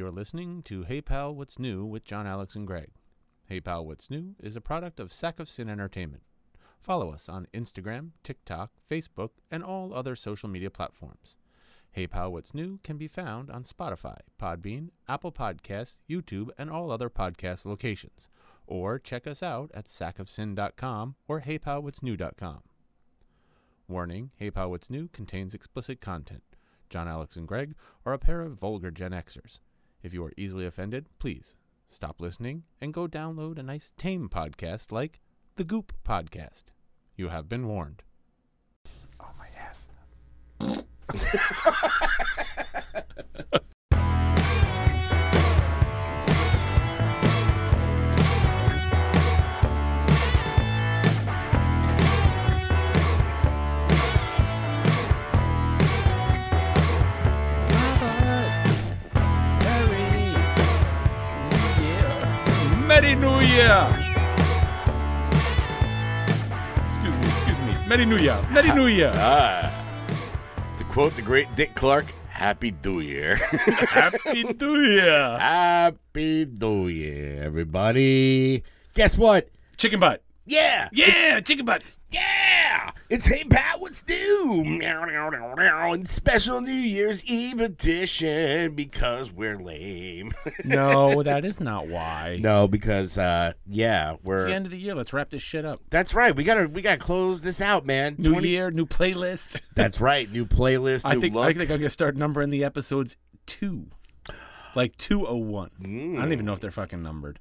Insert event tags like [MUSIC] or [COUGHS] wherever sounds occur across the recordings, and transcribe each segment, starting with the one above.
You're listening to Hey Pal, What's New with John, Alex, and Greg. Hey Pal, What's New is a product of Sack of Sin Entertainment. Follow us on Instagram, TikTok, Facebook, and all other social media platforms. Hey Pal, What's New can be found on Spotify, Podbean, Apple Podcasts, YouTube, and all other podcast locations. Or check us out at sackofsin.com or heypalwhatsnew.com. Warning Hey Pal, What's New contains explicit content. John, Alex, and Greg are a pair of vulgar Gen Xers. If you are easily offended, please stop listening and go download a nice tame podcast like the Goop Podcast. You have been warned. Oh, my ass. [LAUGHS] Merry New Year! Excuse me, excuse me. Merry New Year. Merry New Year. Ah. To quote the great Dick Clark, Happy New Year. [LAUGHS] Happy New Year. Happy New Year, everybody. Guess what? Chicken butt. Yeah. Yeah, chicken butts. Yeah. It's Hey Pal, what's new? Meow, meow, meow, meow. And Special New Year's Eve edition because we're lame. [LAUGHS] No, that is not why. no, because uh yeah, we're the end of the year. Let's wrap this shit up. That's right. We gotta we gotta close this out, man. New 20 year, new playlist. [LAUGHS] That's right. New playlist, new I think look. I think I'm gonna start numbering the episodes two, like two oh one. I Mm. don't even know if they're fucking numbered.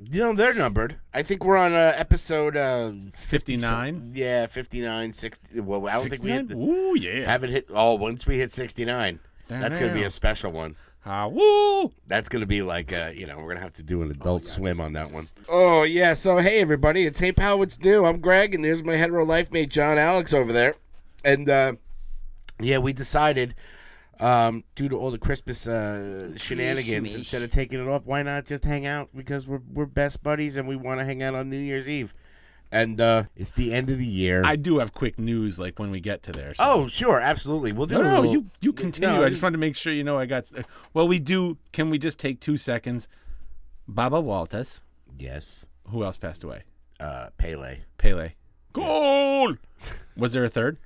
You know, they're numbered. I think we're on uh, episode uh, 59? Yeah, 59, 60. Well, I don't think we hit the, Ooh yeah. haven't hit. Oh, once we hit 69, that's going to be a special one. Ah, woo. That's going to be like, uh, you know, we're going to have to do an adult swim on that one. Oh, yeah. So, hey, everybody. It's Hey Pal, What's New? I'm Greg, and there's my hetero life mate, John Alex, over there. And, uh, yeah, we decided, um, due to all the Christmas uh, shenanigans, instead of taking it off, why not just hang out? Because we're, we're best buddies and we want to hang out on New Year's Eve. And uh, it's the end of the year. I do have quick news, like when we get to there. so- oh, sure. Absolutely. We'll do No, a no, little- you you continue. No, I just wanted to make sure you know I got. Well, we do. Can we just take two seconds? Baba Walters. Yes. Who else passed away? Uh, Pele. Pele. Goal. [LAUGHS] Was there a third?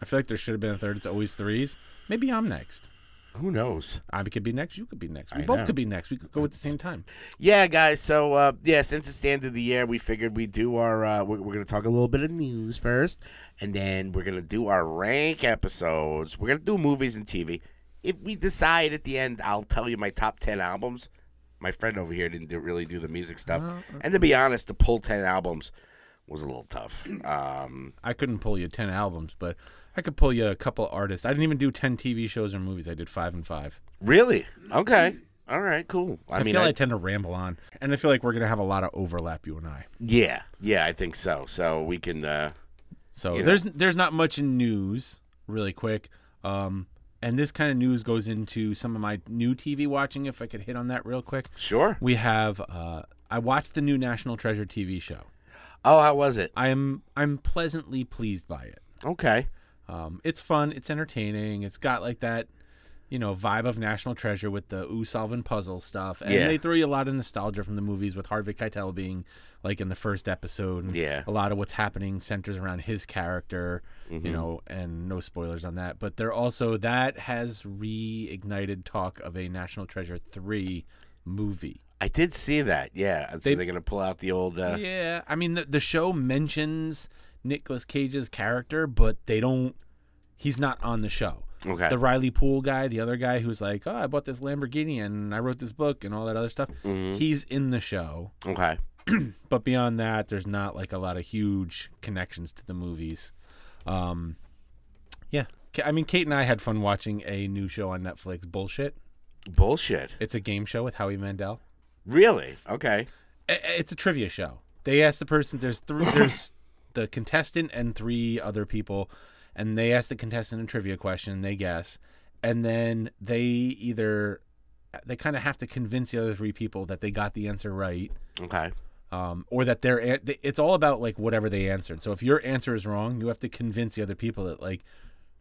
I feel like there should have been a third. It's always threes. Maybe I'm next. Who knows? I could be next. You could be next. We I both know. could be next. We could go at the same time. Yeah, guys. So, uh, yeah, since it's the end of the year, we figured we'd do our. Uh, we're we're going to talk a little bit of news first, and then we're going to do our rank episodes. We're going to do movies and TV. If we decide at the end, I'll tell you my top 10 albums. My friend over here didn't do, really do the music stuff. Well, and to be honest, to pull 10 albums was a little tough. Um, I couldn't pull you ten albums, but I could pull you a couple artists. I didn't even do ten TV shows or movies. I did five and five. really? Okay. All right, cool. I, I, mean, feel I- I tend to ramble on, and I feel like we're gonna have a lot of overlap, you and I. yeah, yeah, I think so. So we can. Uh, So You know. there's there's not much in news, really quick. Um, and this kind of news goes into some of my new TV watching. If I could hit on that real quick, sure. we have. Uh, I watched the new National Treasure TV show. Oh, how was it? I am I'm pleasantly pleased by it. Okay. Um, it's fun. It's entertaining. It's got like that, you know, vibe of National Treasure with the ooh solving puzzle stuff, and Yeah. they throw you a lot of nostalgia from the movies with Harvey Keitel being like in the first episode. And Yeah. a lot of what's happening centers around his character, Mm-hmm. you know, and no spoilers on that. But they're also that has reignited talk of a National Treasure three movie. I did see that. Yeah. So They- are gonna pull out the old. Uh, yeah, I mean the the show mentions Nicolas Cage's character, but they don't. He's not on the show. Okay. the Riley Poole guy, the other guy who's like, oh, I bought this Lamborghini and I wrote this book and all that other stuff. Mhm. He's in the show, Okay. [CLEARS THROAT] but beyond that, there's not like a lot of huge connections to the movies. Um, yeah, I mean, Kate and I had fun watching a new show on Netflix, Bullshit. Bullshit. It's a game show with Howie Mandel. Really? Okay. It's a trivia show. They ask the person. There's three. There's [CLEARS THROAT] the contestant and three other people, and they ask the contestant a trivia question. They guess, and then they either they kind of have to convince the other three people that they got the answer right, Okay. um, or that they're. It's all about like whatever they answered. So if your answer is wrong, you have to convince the other people that like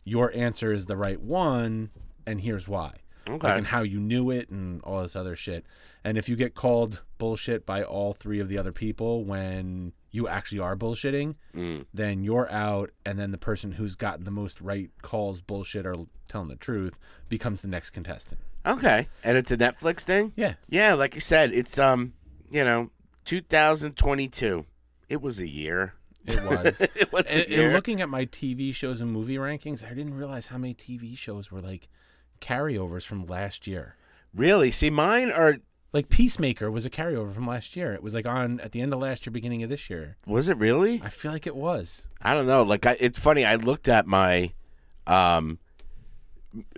your answer is the right one, and here's why. Okay. like and how you knew it and all this other shit. And if you get called bullshit by all three of the other people when you actually are bullshitting, Mm. then you're out, and then the person who's gotten the most right calls bullshit or telling the truth becomes the next contestant. Okay. And it's a Netflix thing? Yeah, Yeah, like you said, it's um, you know, 2022. It was a year. it was. [LAUGHS] it was and, a year. and looking at my TV shows and movie rankings, I didn't realize how many TV shows were like carryovers from last year. really? See, mine are. Like Peacemaker was a carryover from last year. It was like on at the end of last year, beginning of this year. Was it really? I feel like it was. I don't know. Like, I, it's funny. I looked at my um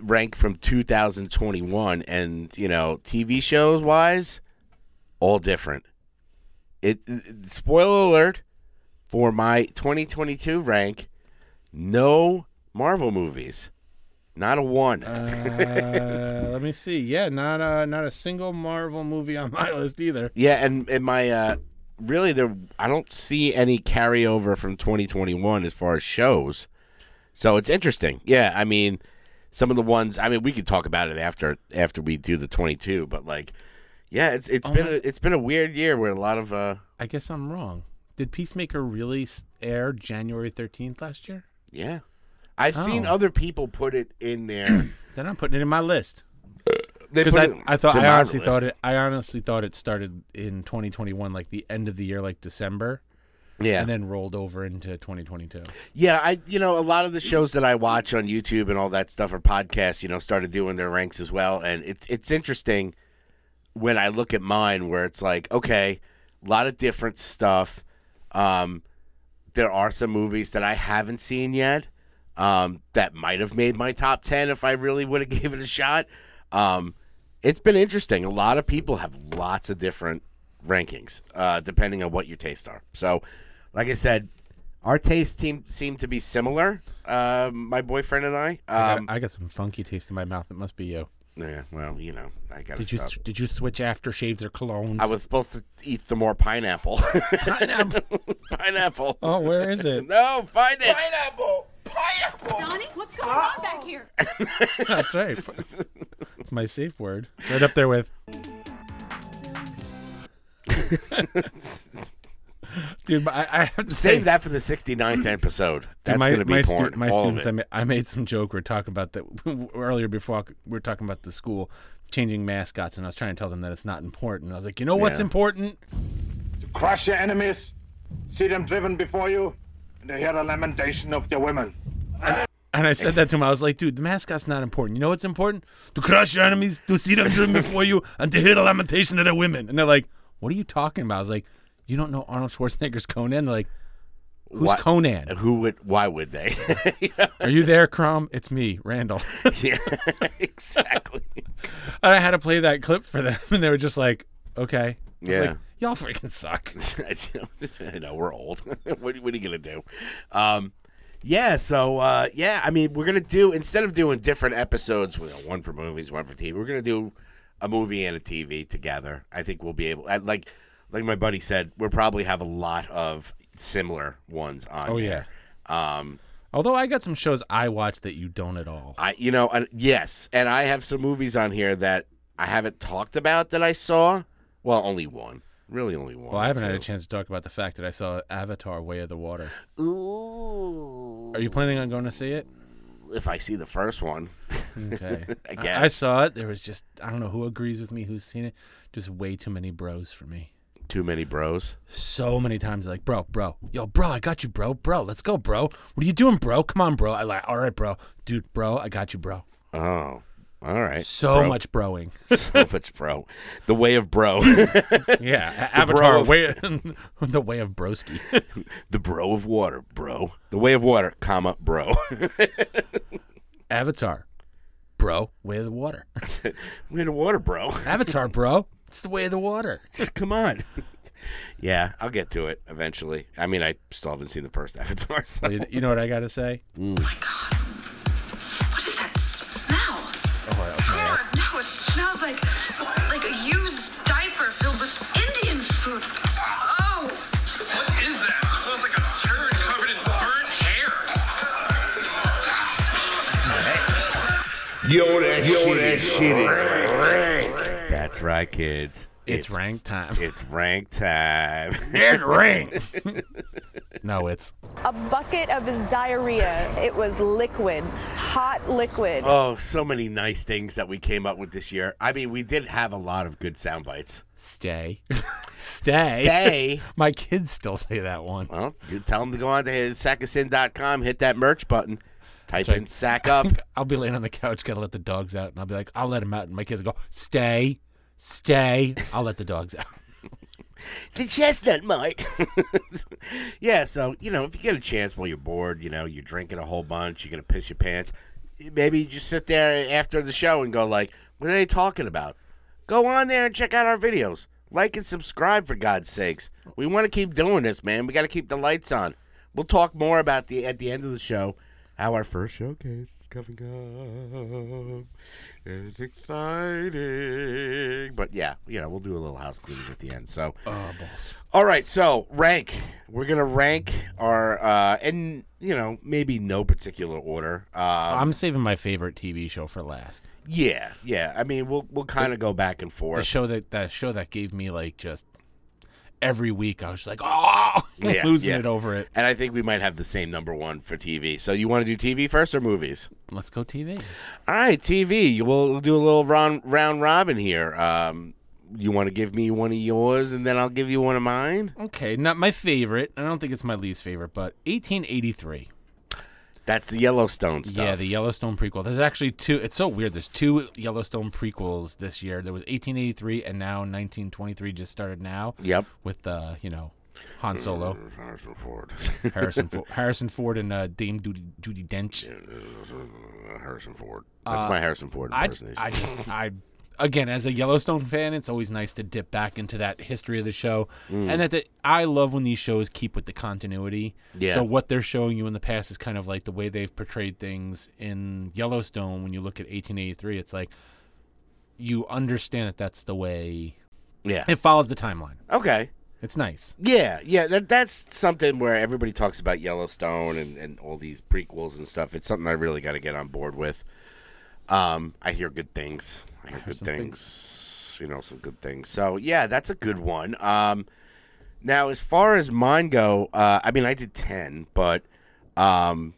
rank from 2021, and you know, TV shows wise, all different. It, it spoiler alert for my 2022 rank. No Marvel movies. Not a one. Uh, [LAUGHS] let me see. Yeah, not a not a single Marvel movie on my [LAUGHS] list either. Yeah, and and my uh really there I don't see any carryover from 2021 as far as shows. So it's interesting. Yeah, I mean some of the ones I mean we could talk about it after after we do the 22, but like yeah, it's it's Oh been my- a, it's been a weird year where a lot of uh I guess I'm wrong. Did Peacemaker really air January 13th last year? yeah. I've seen Oh. other people put it in there. [CLEARS THROAT] Then I'm putting it in my list because I, I thought I honestly thought it I honestly thought it started in 2021, like the end of the year, like December, Yeah. and then rolled over into 2022. Yeah, I you know a lot of the shows that I watch on YouTube and all that stuff or podcasts, you know, started doing their ranks as well, and it's it's interesting when I look at mine where it's like, okay, a lot of different stuff. Um, there are some movies that I haven't seen yet um, that might have made my top ten if I really would have [LAUGHS] gave it a shot. Um, it's been interesting. A lot of people have lots of different rankings uh, depending on what your tastes are. So, like I said, our tastes seem seem to be similar. Uh, my boyfriend and I. I, got, Um, I got some funky taste in my mouth. It must be you. yeah, well, you know, I got to Did you stop. did you switch aftershaves or colognes? I was supposed to eat some more pineapple. [LAUGHS] Pineapple. pineapple. oh, where is it? No, find it. Pineapple! Pineapple! Johnny, what's going on back oh. here? [LAUGHS] That's right. It's my safe word. It's right up there with. [LAUGHS] Dude, but I, I have to say, Save that for the 69th episode. That's going to be my, porn. stu- my all students, of I, it. ma- I made some joke. We are talking about that [LAUGHS] earlier before we are talking about the school changing mascots, and I was trying to tell them that it's not important. I was like, you know what's Yeah. important? Crush your enemies, see them driven before you, and hear the lamentation of the women. And I said that to him. I was like, dude, the mascot's not important. You know what's important? To crush your enemies, to see them driven before you, and to hear the lamentation of the women. And they're like, what are you talking about? I was like, you don't know Arnold Schwarzenegger's Conan? They're like, who's What- Conan? Who would? Why would they? [LAUGHS] Yeah, Are you there, Crom? It's me, Randall. [LAUGHS] yeah, [LAUGHS] exactly. and I had to play that clip for them, and they were just like, okay. I was Yeah. like, Y'all freaking suck. [LAUGHS] I know we're old. [LAUGHS] what, what are you gonna do? Um, yeah. So uh, yeah, I mean, we're gonna do instead of doing different episodes, you know, one for movies, one for TV. We're gonna do a movie and a TV together. I think we'll be able. Like, like my buddy said, we'll probably have a lot of similar ones on. Oh, there. Um, Although I got some shows I watch that you don't at all. I, you know, and yes, and I have some movies on here that I haven't talked about that I saw. Well, only one. Really, only one. Well, I haven't had a chance to talk about the fact that I saw Avatar: Way of the Water. Ooh. Are you planning on going to see it? If I see the first one, [LAUGHS] Okay. I guess I, guess. saw it. There was just I don't know who agrees with me, who's seen it. Just way too many bros for me. too many bros. So many times, like, bro, bro, yo, bro, I got you, bro, bro, let's go, bro. What are you doing, bro? Come on, bro. I like, all right, bro, dude, bro, I got you, bro. Oh, all right. So Bro. much broing. [LAUGHS] so much bro. The way of bro. [LAUGHS] Yeah, [LAUGHS] The bro Avatar, of- way, the way of broski. the bro of water, bro. The way of water, comma, bro. Avatar, bro, way of the water. way of the water, bro. Avatar, bro, it's the way of the water. Come on. yeah, I'll get to it eventually. I mean, I still haven't seen the first Avatar. So. You, you know what I got to say? Mm. Oh my god. Covered in burnt hair. Yo, that shit is That's right, kids. It's, rank time. It's rank time. [LAUGHS] It's rank. [LAUGHS] no, it's A bucket of his diarrhea. It was liquid, hot liquid. oh, so many nice things that we came up with this year. I mean, we did have a lot of good sound bites. stay. [LAUGHS] stay. Stay. My kids still say that one. Well, tell them to go on to his sackofsin.com, hit that merch button, type in sack up. [LAUGHS] I'll be laying on the couch, gotta let the dogs out, and I'll be like, I'll let them out, and my kids will go, stay, stay. I'll let the dogs out. [LAUGHS] the chestnut mart. [LAUGHS] yeah, so you know, if you get a chance while you're bored, you know, you're drinking a whole bunch, you're gonna piss your pants. Maybe you just sit there after the show and go like, "What are they talking about?" Go on there and check out our videos. Like and subscribe for God's sakes. We want to keep doing this, man. We got to keep the lights on. We'll talk more about the at the end of the show how our first show came coming up. It's exciting. But yeah, you know, we'll do a little house cleaning at the end. So Oh, balls. all right, so rank. We're gonna rank our uh and you know, maybe no particular order. Um I'm saving my favorite TV show for last. yeah, yeah. I mean we'll we'll kinda go back and forth. The show that that show that gave me like just every week. I was just like, oh, [LAUGHS] Yeah, losing yeah. it over it. And I think we might have the same number one for TV. So you wanna do TV first or movies? Let's go TV. All right, TV. We'll do a little round round robin here. Um you want to give me one of yours and then I'll give you one of mine? Okay, not my favorite. I don't think it's my least favorite, but 1883. That's the Yellowstone stuff. Yeah, the Yellowstone prequel. There's actually two. It's so weird. There's two Yellowstone prequels this year. There was 1883 and now 1923 just started now Yep. with uh, you know, Han Solo, Harrison Ford. [LAUGHS] Harrison Fo- [LAUGHS] Harrison Ford and uh, Dame Judy, Judi Dench. Harrison Ford. That's my Harrison Ford Uh, I. I just I [LAUGHS] again as a Yellowstone fan, it's always nice to dip back into that history of the show, Mm. and that the, I love when these shows keep with the continuity. Yeah. So what they're showing you in the past is kind of like the way they've portrayed things in Yellowstone. When you look at 1883, it's like you understand that that's the way yeah. it follows the timeline. Okay. It's nice. Yeah, yeah, that that's something where everybody talks about Yellowstone and, and all these prequels and stuff. It's something I really got to get on board with. Um, I hear good things. I hear good some things. You know, some good things. So yeah, that's a good one. Um, now as far as mine go, uh, I mean, I did ten, but um,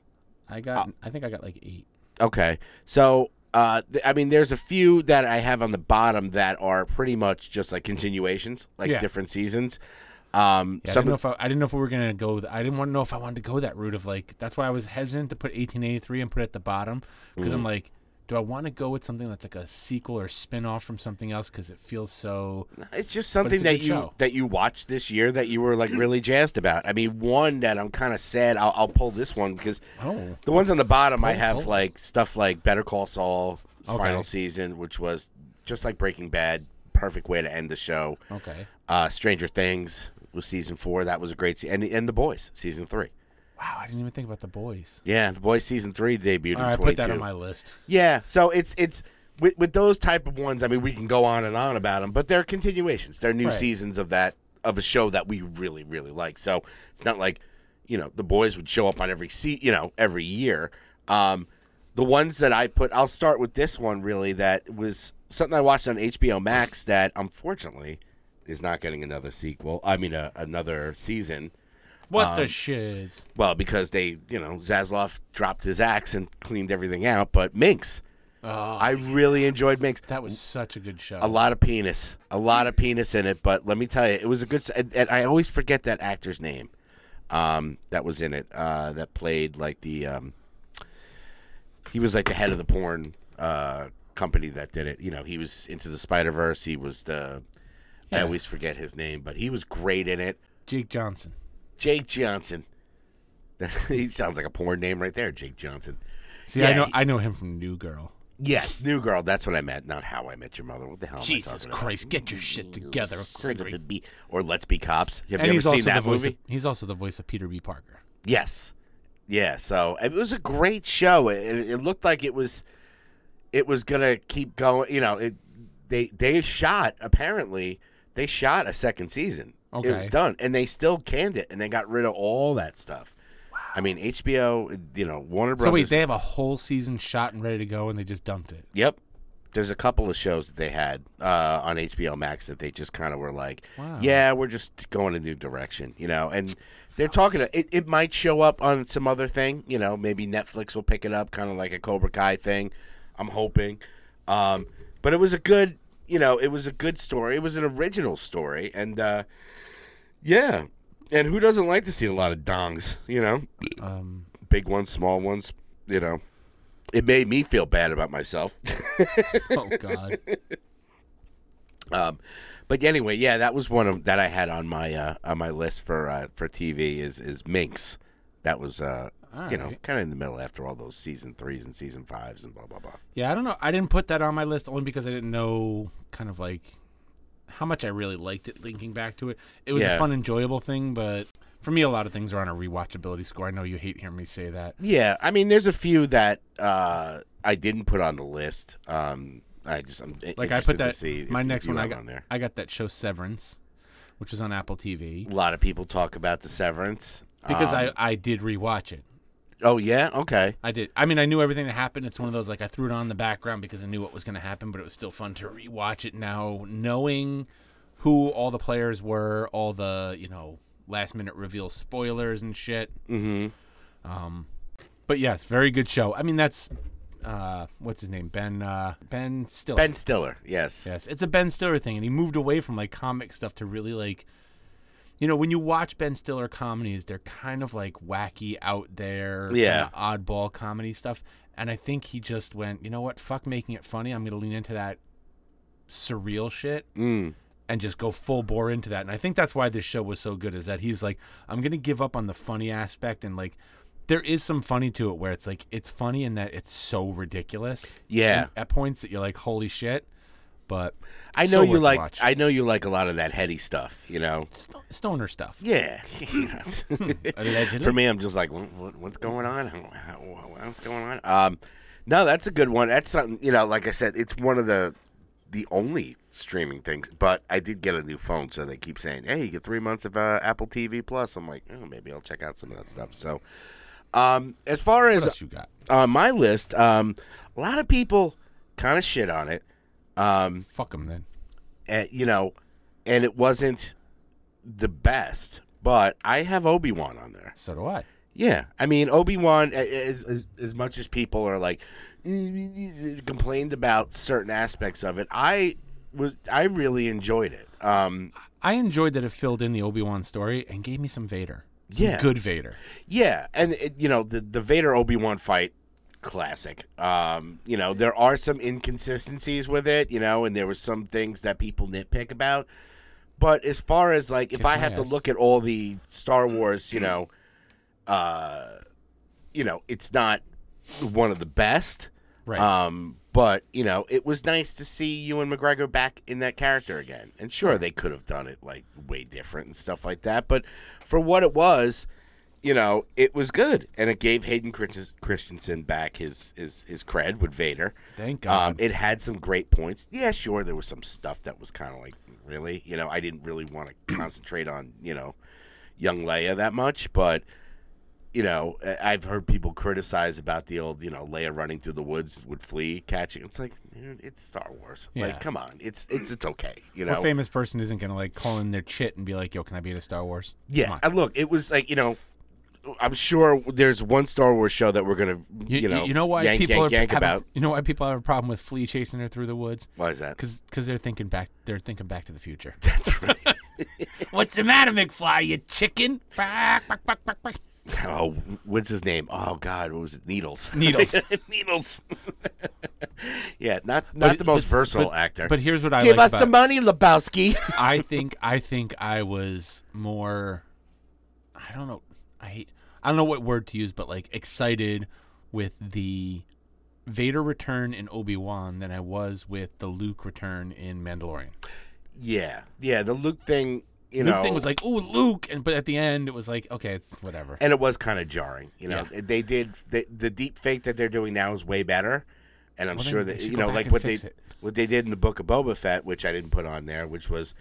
I got. I think I got like eight. Okay. So, uh, th- I mean, there's a few that I have on the bottom that are pretty much just like continuations, like Yeah. different seasons. Um, Yeah, I didn't know if I, I didn't know if we were gonna go. th- I didn't want to know if I wanted to go that route of like. That's why I was hesitant to put 1883 and put it at the bottom because Mm-hmm. I'm like, do I want to go with something that's like a sequel or spin off from something else because it feels so. it's just something it's that you show. that you watched this year that you were like really jazzed about. I mean, one that I'm kind of sad. I'll, I'll pull this one because Oh, the ones on the bottom I have pull. like stuff like Better Call Saul Okay. final season, which was just like Breaking Bad, perfect way to end the show. okay. Uh, Stranger Things was season four. That was a great season, and, and The Boys season three. Wow, I didn't even think about the boys. Yeah, The Boys season three debuted All in right, 22. put that on my list. Yeah, so it's it's with with those type of ones. I mean, we can go on and on about them, but they're continuations. They're new Right. seasons of that of a show that we really really like. So it's not like you know the boys would show up on every seat you know every year. Um, the ones that I put, I'll start with this one really. That was something I watched on HBO Max that unfortunately is not getting another sequel. I mean, a, another season. What Um, the shiz? Well, because they, you know, Zaslav dropped his axe and cleaned everything out. But Minx, Oh, I really enjoyed Minx. that was such a good show. A lot of penis, a lot of penis in it. But let me tell you, it was a good. And, and I always forget that actor's name. Um, that was in it. Uh, that played like the. Um, he was like the head of the porn uh, company that did it. You know, he was into the Spider Verse. He was the. I always forget his name, but he was great in it. Jake Johnson. Jake Johnson. [LAUGHS] he sounds like a porn name right there, Jake Johnson. See, Yeah, I know. he- I know him from New Girl. Yes, New Girl. That's what I meant. Not How I Met Your Mother. What the hell? am I Jesus talking about? Christ, get your shit together, Son of Gregory. a Or Let's Be Cops. Have And you he's ever also seen that the voice. movie? Of, he's also the voice of Peter B. Parker. Yes. Yeah. So it was a great show. It, it looked like it was, it was gonna keep going. You know, it, they they shot apparently they shot a second season. It was done, and they still canned it, and they got rid of all that stuff. I mean, HBO, you know, Warner Brothers. So wait, they have a whole season shot and ready to go, and they just dumped it. Yep. There's a couple of shows that they had uh, on HBO Max that they just kind of were like, Wow. yeah, we're just going a new direction, you know. And they're talking. To, it, it might show up on some other thing, you know. Maybe Netflix will pick it up, kind of like a Cobra Kai thing. I'm hoping. Um, but it was a good, you know, it was a good story. It was an original story, and uh, yeah. And who doesn't like to see a lot of dongs, you know? Um, Big ones, small ones, you know. It made me feel bad about myself. [LAUGHS] oh God. [LAUGHS] Um, but anyway, yeah, that was one of that I had on my uh, on my list for uh, for TV is is Minx. That was uh, All you know kind of in the middle after all those season threes and season fives and blah blah blah. Yeah, I don't know. I didn't put that on my list only because I didn't know kind of like how much I really liked it linking back to it. It was Yeah. a fun, enjoyable thing, but for me, a lot of things are on a rewatchability score. I know you hate hearing me say that. Yeah, I mean, there's a few that uh, I didn't put on the list. Um, I just I'm Like I put that. to see my next one, I got on there. I got that show Severance, which was on Apple TV A lot of people talk about the Severance because Um, I I did rewatch it. Oh yeah, okay. I did. I mean, I knew everything that happened. It's one of those like I threw it on in the background because I knew what was going to happen, but it was still fun to rewatch it now, knowing who all the players were, all the you know last minute reveal spoilers and shit. Mm-hmm. Um, but yes, very good show. I mean, that's uh, what's his name? Ben uh, Ben Stiller. Ben Stiller, yes. Yes, it's a Ben Stiller thing, and he moved away from like comic stuff to really like, you know, when you watch Ben Stiller comedies, they're kind of like wacky, out there, Yeah. kinda oddball comedy stuff. And I think he just went, you know what? Fuck making it funny. I'm gonna lean into that surreal shit Mm. and just go full bore into that. And I think that's why this show was so good. Is that he's like, I'm gonna give up on the funny aspect and like. There is some funny to it where it's like it's funny in that it's so ridiculous. Yeah. at points that you're like, holy shit. But I so know you like. watch. I know you like a lot of that heady stuff. You know. Sto- stoner stuff. Yeah. [LAUGHS] Allegedly. [LAUGHS] For me, I'm just like, what, what, what's going on? How- how- What's going on? Um, no, that's a good one. That's something you know. Like I said, it's one of the the only streaming things. But I did get a new phone, so they keep saying, "Hey, you get three months of uh, Apple TV Plus." I'm like, oh, maybe I'll check out some of that stuff. So, um, as far What as else you got? on my list, um, a lot of people kind of shit on it. Um, Fuck them then. uh, you know, and it wasn't the best. But I have Obi Wan on there. So do I. Yeah, I mean Obi Wan. As, as as much as people are like complained about certain aspects of it, I was I really enjoyed it. Um, I enjoyed that it filled in the Obi Wan story and gave me some Vader. Some Yeah. good Vader. yeah, and it, you know the the Vader Obi Wan fight, classic. Um, you know there are some inconsistencies with it, you know, and there were some things that people nitpick about. But as far as like, if Kiss I my have to look at all the Star Wars, you know, uh, you know, it's not one of the best. Right. Um, but you know, it was nice to see Ewan McGregor back in that character again. And sure, they could have done it like way different and stuff like that. But for what it was, you know, it was good, and it gave Hayden Christensen back his his his cred with Vader. Thank Um, God. it had some great points. Yeah, sure, there was some stuff that was kind of like really, you know, I didn't really want [CLEARS THROAT] to concentrate on you know, young Leia that much, but you know, I've heard people criticize about the old, you know, Leia running through the woods with Flea catching. It's like, dude, it's Star Wars. Yeah. Like, come on, it's it's it's okay. You know, what famous person isn't going to like call in their chit and be like, yo, can I be in a Star Wars? Yeah. And look, it was like, you know, I'm sure there's one Star Wars show that we're gonna, you, know, you know why yank, people yank, are yank having- about. You know why people have a problem with Flea chasing her through the woods? Why is that? Because they're thinking back. They're thinking back to the future. [LAUGHS] That's right. [LAUGHS] What's the matter, McFly? You chicken? Oh, what's his name? Oh God, what was it? Needles. [LAUGHS] Needles. Needles. yeah, not not the most but- versatile but- actor. But here's what I Give like us about the money, Lebowski. I think I think I was more I don't know I hate I don't know what word to use but like excited with the Vader return in Obi-Wan than I was with the Luke return in Mandalorian. yeah, yeah. The Luke thing, you Luke know, thing was like, "Ooh, Luke," and but at the end it was like, "Okay, it's whatever." and it was kind of jarring. You know, Yeah. they did they, the deep fake that they're doing now is way better, and I'm Well, sure that you know, like what they it. what they did in the Book of Boba Fett, which I didn't put on there, which was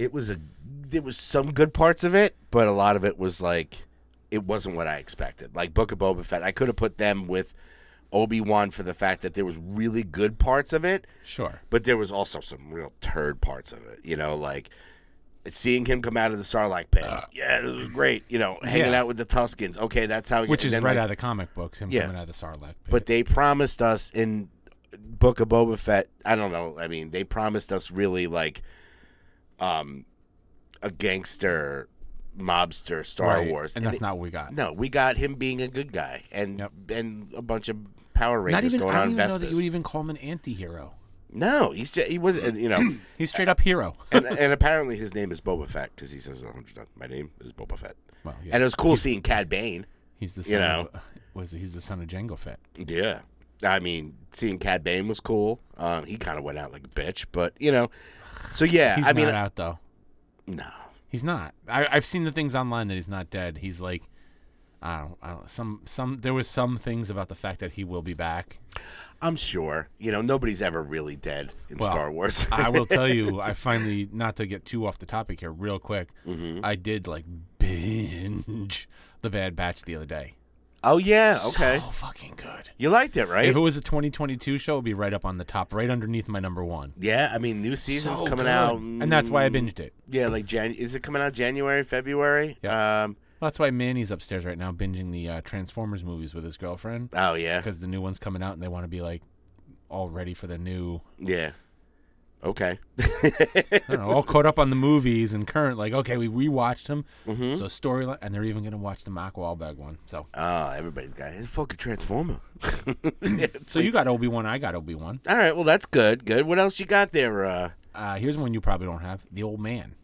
it was a there was some good parts of it, but a lot of it was like it wasn't what I expected. Like Book of Boba Fett, I could have put them with Obi Wan for the fact that there was really good parts of it, Sure. but there was also some real turd parts of it. You know, like seeing him come out of the Sarlacc pit. yeah, this was great. You know, hanging Uh. Yeah. out with the Tuskens. Okay, that's how. Which is right like, out of the comic books, him Yeah. coming out of the Sarlacc pit. But they promised us in Book of Boba Fett. I don't know. I mean, they promised us really like, um, a gangster, mobster Star Right, Wars, and that's they- not what we got. No, we got him being a good guy, and Yep. and a bunch of Power Not Rangers even. going I on don't even know that you would even call him an anti-hero. No, he's just he wasn't. You know, [CLEARS THROAT] He's straight up hero. [LAUGHS] and and [LAUGHS] apparently his name is Boba Fett because he says it a hundred times. My name is Boba Fett. Well, yeah. And it was cool seeing Cad Bane. He's the son you know. of, was he's the son of Jango Fett. Yeah. I mean, seeing Cad Bane was cool. Um, he kind of went out like a bitch, but you know. So yeah, He's I mean, not out though. no. He's not. I, I've seen the things online that he's not dead. He's like, I don't, I don't. Some, some. There was some things about the fact that he will be back. I'm sure. You know, nobody's ever really dead in Well, Star Wars. I will tell you, [LAUGHS] I finally, not to get too off the topic here, real quick. Mm-hmm. I did like binge the Bad Batch the other day. Oh yeah, okay. So fucking good. You liked it, right? If it was a 2022 show, it'd be right up on the top, right underneath my number one. yeah, I mean, new season's So coming good. out, and that's why I binged it. Yeah, like Jan. Is it coming out January, February? Yeah. Um. That's why Manny's upstairs right now binging the uh, Transformers movies with his girlfriend Oh yeah. because the new one's coming out and they want to be like all ready for the new. Yeah. Okay. I don't know, all caught up on the movies and current. Like, okay, we rewatched them, Mm-hmm. so storyline, and they're even gonna watch the Mark Wahlberg one. So, Oh, everybody's got his fucking transformer. [LAUGHS] so you got Obi Wan, I got Obi Wan. All right, well that's good. Good. What else you got there? Uh, Uh, here's one you probably don't have: the Old Man.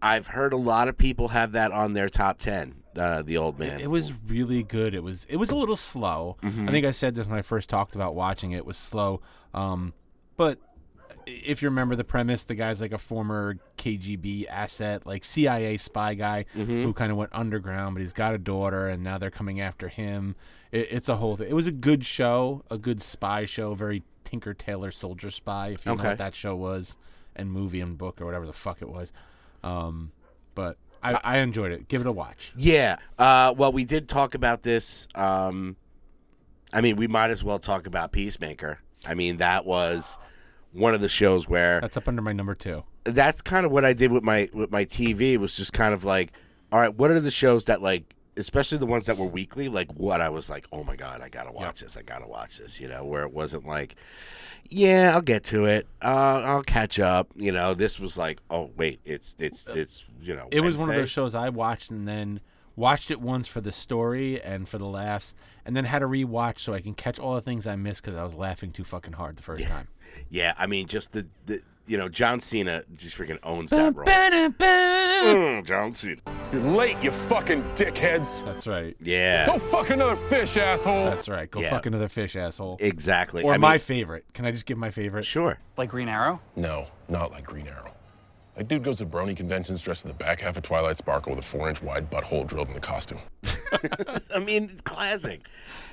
I've heard a lot of people have that on their top ten. Uh, the old man. It was really good. It was it was a little slow. Mm-hmm. I think I said this when I first talked about watching it. It was slow, um, but if you remember the premise, the guy's like a former KGB asset, like CIA spy guy Mm-hmm. who kind of went underground, but he's got a daughter, and now they're coming after him. It, it's a whole thing. It was a good show, a good spy show, very Tinker Tailor Soldier Spy, if you know what that show was, and movie and book or whatever the fuck it was. Um, but I, I enjoyed it. Give it a watch. Yeah. Uh, well, we did talk about this. Um, I mean, we might as well talk about Peacemaker. I mean, that was one of the shows where That's up under my number two. that's kind of what I did with my with my TV. Was just kind of like, all right, what are the shows that like, especially the ones that were weekly, like what I was like, oh my god, I gotta watch this, I gotta watch this, you know, where it wasn't like, yeah, I'll get to it, uh, I'll catch up, you know. This was like, oh wait, it's it's it's you know, It was one of those shows I watched and then watched it once for the story and for the laughs, and then had to rewatch so I can catch all the things I missed because I was laughing too fucking hard the first time. Yeah, I mean, just the, the you know, John Cena just freaking owns that role. Mm, John Cena. You're late, you fucking dickheads. That's right. Yeah, Go fuck another fish, asshole. That's right. Go Yeah. fuck another fish, asshole. exactly. or I my mean, favorite. Can I just give my favorite? sure. Like Green Arrow? No, not like Green Arrow. That dude goes to brony conventions dressed in the back half of Twilight Sparkle with a four-inch wide butthole drilled in the costume. [LAUGHS] I mean, it's classic.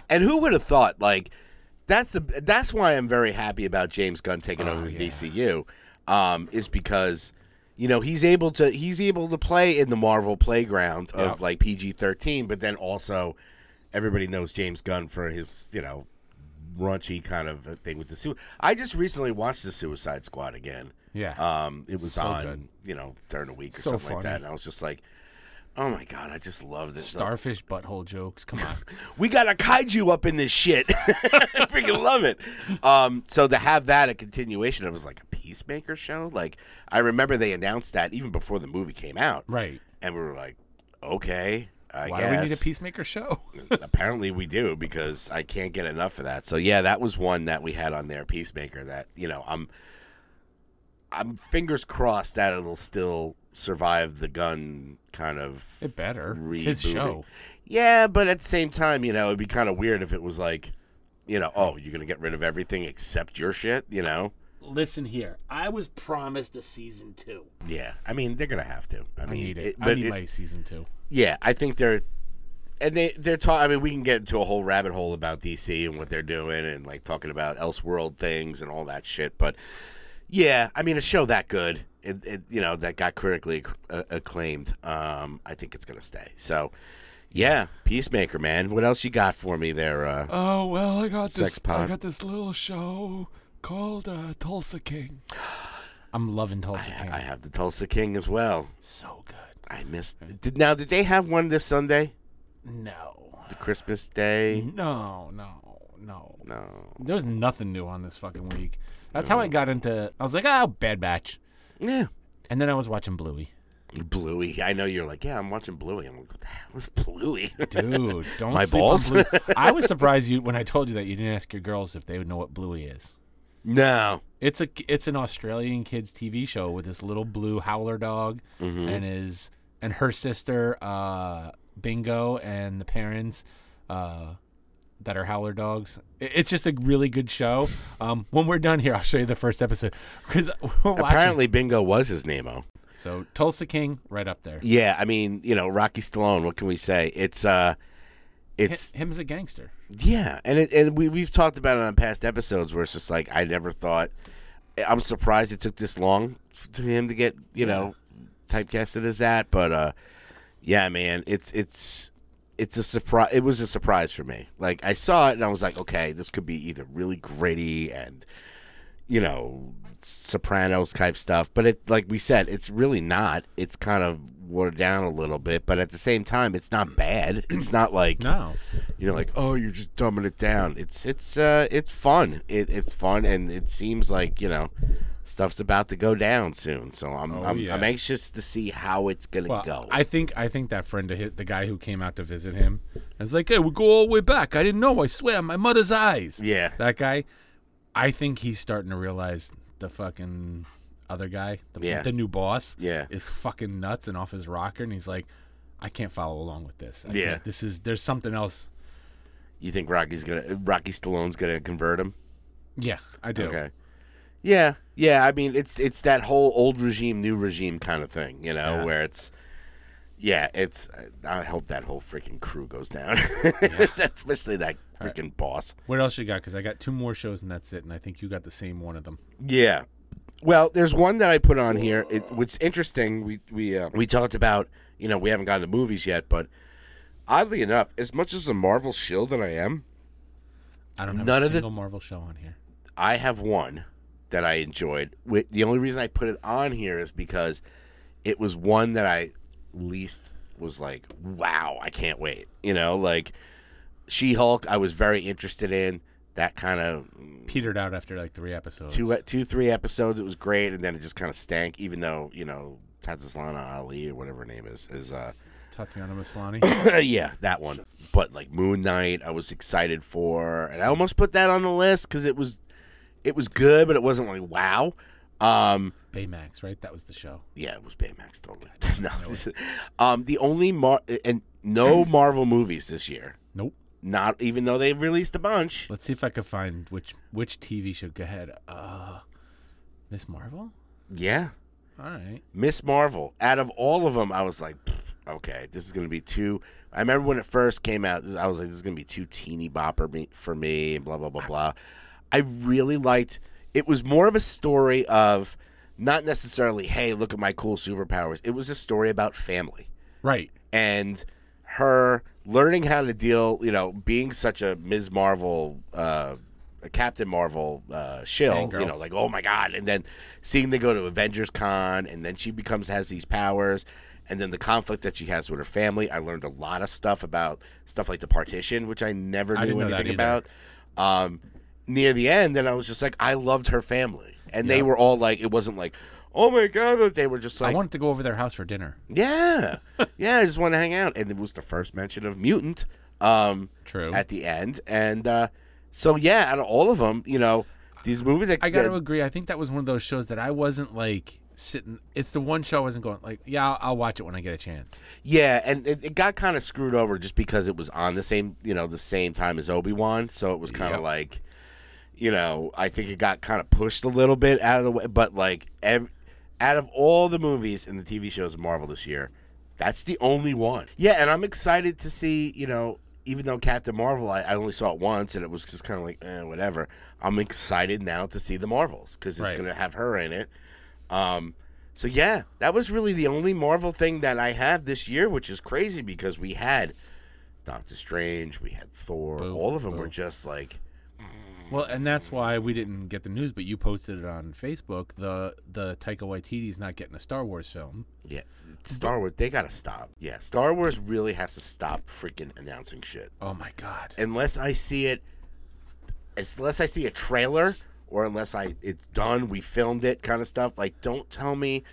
And who would have thought? Like, that's the that's why I'm very happy about James Gunn taking over the DCU, um, is because you know he's able to he's able to play in the Marvel playground of Yep. like PG-13, but then also everybody knows James Gunn for his you know raunchy kind of thing with the suit. I just recently watched the Suicide Squad again. Yeah. Um, it was So on, good. you know, during the week or So something like that, and I was just like, "Oh my god, I just love this." Starfish butthole jokes. Come on. [LAUGHS] we got a kaiju up in this shit. [LAUGHS] I freaking love it. Um, so to have that a continuation, it was like a Peacemaker show. Like I remember they announced that even before the movie came out, right. and we were like, okay, I Why guess. do we need a peacemaker show? [LAUGHS] Apparently we do because I can't get enough of that. So yeah, that was one that we had on there, Peacemaker. That you know, I'm, I'm fingers crossed that it'll still survive the Gunn kind of. it better. It's his show. Yeah, but at the same time, you know, it'd be kind of weird if it was like, you know, oh, you're gonna get rid of everything except your shit, you know? Listen here. I was promised a season two. Yeah, I mean, they're gonna have to. I, I mean, need it. I but need it- my season two. yeah, I think they're, and they they're talking. I mean, we can get into a whole rabbit hole about DC and what they're doing, and like talking about Elseworld things and all that shit. But yeah, I mean, a show that good, it, it, you know, that got critically acc- uh, acclaimed. Um, I think it's gonna stay. So. Yeah, Peacemaker, man. What else you got for me there? Uh, Oh well, I got Sex this. pot. I got this little show called uh, Tulsa King. [GASPS] I'm loving Tulsa King. I have the Tulsa King as well. so good. I missed. Did now? Did they have one this Sunday? No, The Christmas Day? no, no, no. No. There was nothing new on this fucking week. That's how I got into. I was like, oh, Bad Batch, Yeah. and then I was watching Bluey. Bluey. I know you're like, yeah, I'm watching Bluey. I'm like, what the hell is Bluey? [LAUGHS] Dude, don't My sleep balls? on Bluey. [LAUGHS] I was surprised you when I told you that you didn't ask your girls if they would know what Bluey is. no. It's a it's an Australian kids TV show with this little blue howler dog Mm-hmm. and his and her sister uh, Bingo and the parents uh, that are howler dogs. It's just a really good show. Um, when we're done here, I'll show you the first episode because. [LAUGHS] Apparently, Bingo was his name. Oh. So Tulsa King, right up there. Yeah. I mean, you know, Rocky Stallone. What can we say? It's uh, it's him as a gangster. Yeah, and it, and we we've talked about it on past episodes where it's just like I never thought. I'm surprised it took this long to him to get you know typecasted as that, but uh, yeah, man, it's it's it's a surprise. It was a surprise for me. Like I saw it and I was like, okay, this could be either really gritty and you know Sopranos type stuff, but it like we said, it's really not. It's kind of watered down a little bit, but at the same time, it's not bad. [CLEARS THROAT] It's not like No, you know, like oh, you're just dumbing it down. It's it's uh it's fun. It, it's fun, and it seems like you know stuff's about to go down soon. So I'm Oh, I'm, yeah. I'm anxious to see how it's gonna well, go. I think I think that friend of his, the guy who came out to visit him, was like, "Hey, we go all the way back. I didn't know. I swear, my mother's eyes." yeah, That guy, I think he's starting to realize the fucking other guy, the, Yeah. the new boss, Yeah. is fucking nuts and off his rocker, and he's like, I can't follow along with this. I Yeah. this is there's something else. you think Rocky's gonna Rocky Stallone's gonna convert him? Yeah, I do. Okay. Yeah, yeah. I mean, it's it's that whole old regime, new regime kind of thing, you know, Yeah. where it's. Yeah, it's. I hope that whole freaking crew goes down. That's [LAUGHS] especially that freaking boss. What else you got? Because I got two more shows and that's it, and I think you got the same one of them. Yeah. Well, there's one that I put on here. It, what's interesting, we we uh, we talked about. You know, we haven't gotten the movies yet, but oddly enough, as much as a Marvel shill that I am, I don't have None a of the- Marvel show on here. I have one that I enjoyed. The only reason I put it on here is because it was one that I least was like, wow, I can't wait. You know, like She Hulk, I was very interested in. That kind of Petered out after like three episodes. two, two, three episodes. It was great, and then it just kind of stank. Even though you know Tatiana Ali or whatever her name is is uh Tatiana Maslany. [COUGHS] yeah, that one. But like Moon Knight, I was excited for, and I almost put that on the list because it was, it was good, but it wasn't like wow. Um, Baymax, right? That was the show. yeah, it was Baymax totally. [LAUGHS] no, is- [LAUGHS] um, the only Mar and no [CLEARS THROAT] Marvel movies this year. Nope. Not even though they've released a bunch. Let's see if I can find which which TV show. Go ahead. Uh, Miss Marvel. Yeah, All right. Miss Marvel. Out of all of them, I was like, okay, this is gonna be too. I remember when it first came out, I was like, this is gonna be too teeny bopper me, for me, and blah blah blah blah. I really liked. It was more of a story of not necessarily, hey, look at my cool superpowers. It was a story about family Right. and her learning how to deal, you know, being such a Ms. Marvel, uh, a Captain Marvel uh, shill, you know, like oh my god, and then seeing they go to Avengers Con, and then she becomes has these powers, and then the conflict that she has with her family. I learned a lot of stuff about stuff like the partition, which I never knew that anything about. Um, near the end, and I was just like, I loved her family, and they were all like, it wasn't like. Oh my god! But they were just like, I wanted to go over their house for dinner. yeah, [LAUGHS] yeah. I just want to hang out, and it was the first mention of mutant. Um, True. At the end, and uh, so yeah, out of all of them, you know, these movies. That, I got to agree. I think that was one of those shows that I wasn't like sitting. It's the one show I wasn't going like, yeah, I'll, I'll watch it when I get a chance. yeah, and it, it got kind of screwed over just because it was on the same, you know, the same time as Obi Wan, so it was kind of Yep. like, you know, I think it got kind of pushed a little bit out of the way, but like, ev- out of all the movies and the TV shows of Marvel this year, that's the only one. Yeah, and I'm excited to see, you know, even though Captain Marvel, I, I only saw it once and it was just kind of like, eh, whatever. I'm excited now to see the Marvels because it's Right. going to have her in it. Um, so yeah, that was really the only Marvel thing that I have this year, which is crazy because we had Doctor Strange, we had Thor. Boo, all of them were just like, Well, and that's why we didn't get the news, but you posted it on Facebook. The the Taika Waititi's not getting a Star Wars film. yeah, Star Wars. They gotta stop. Yeah, Star Wars really has to stop freaking announcing shit. Oh my god. Unless I see it, unless I see a trailer, or unless I it's done, we filmed it, kind of stuff. Like, don't tell me.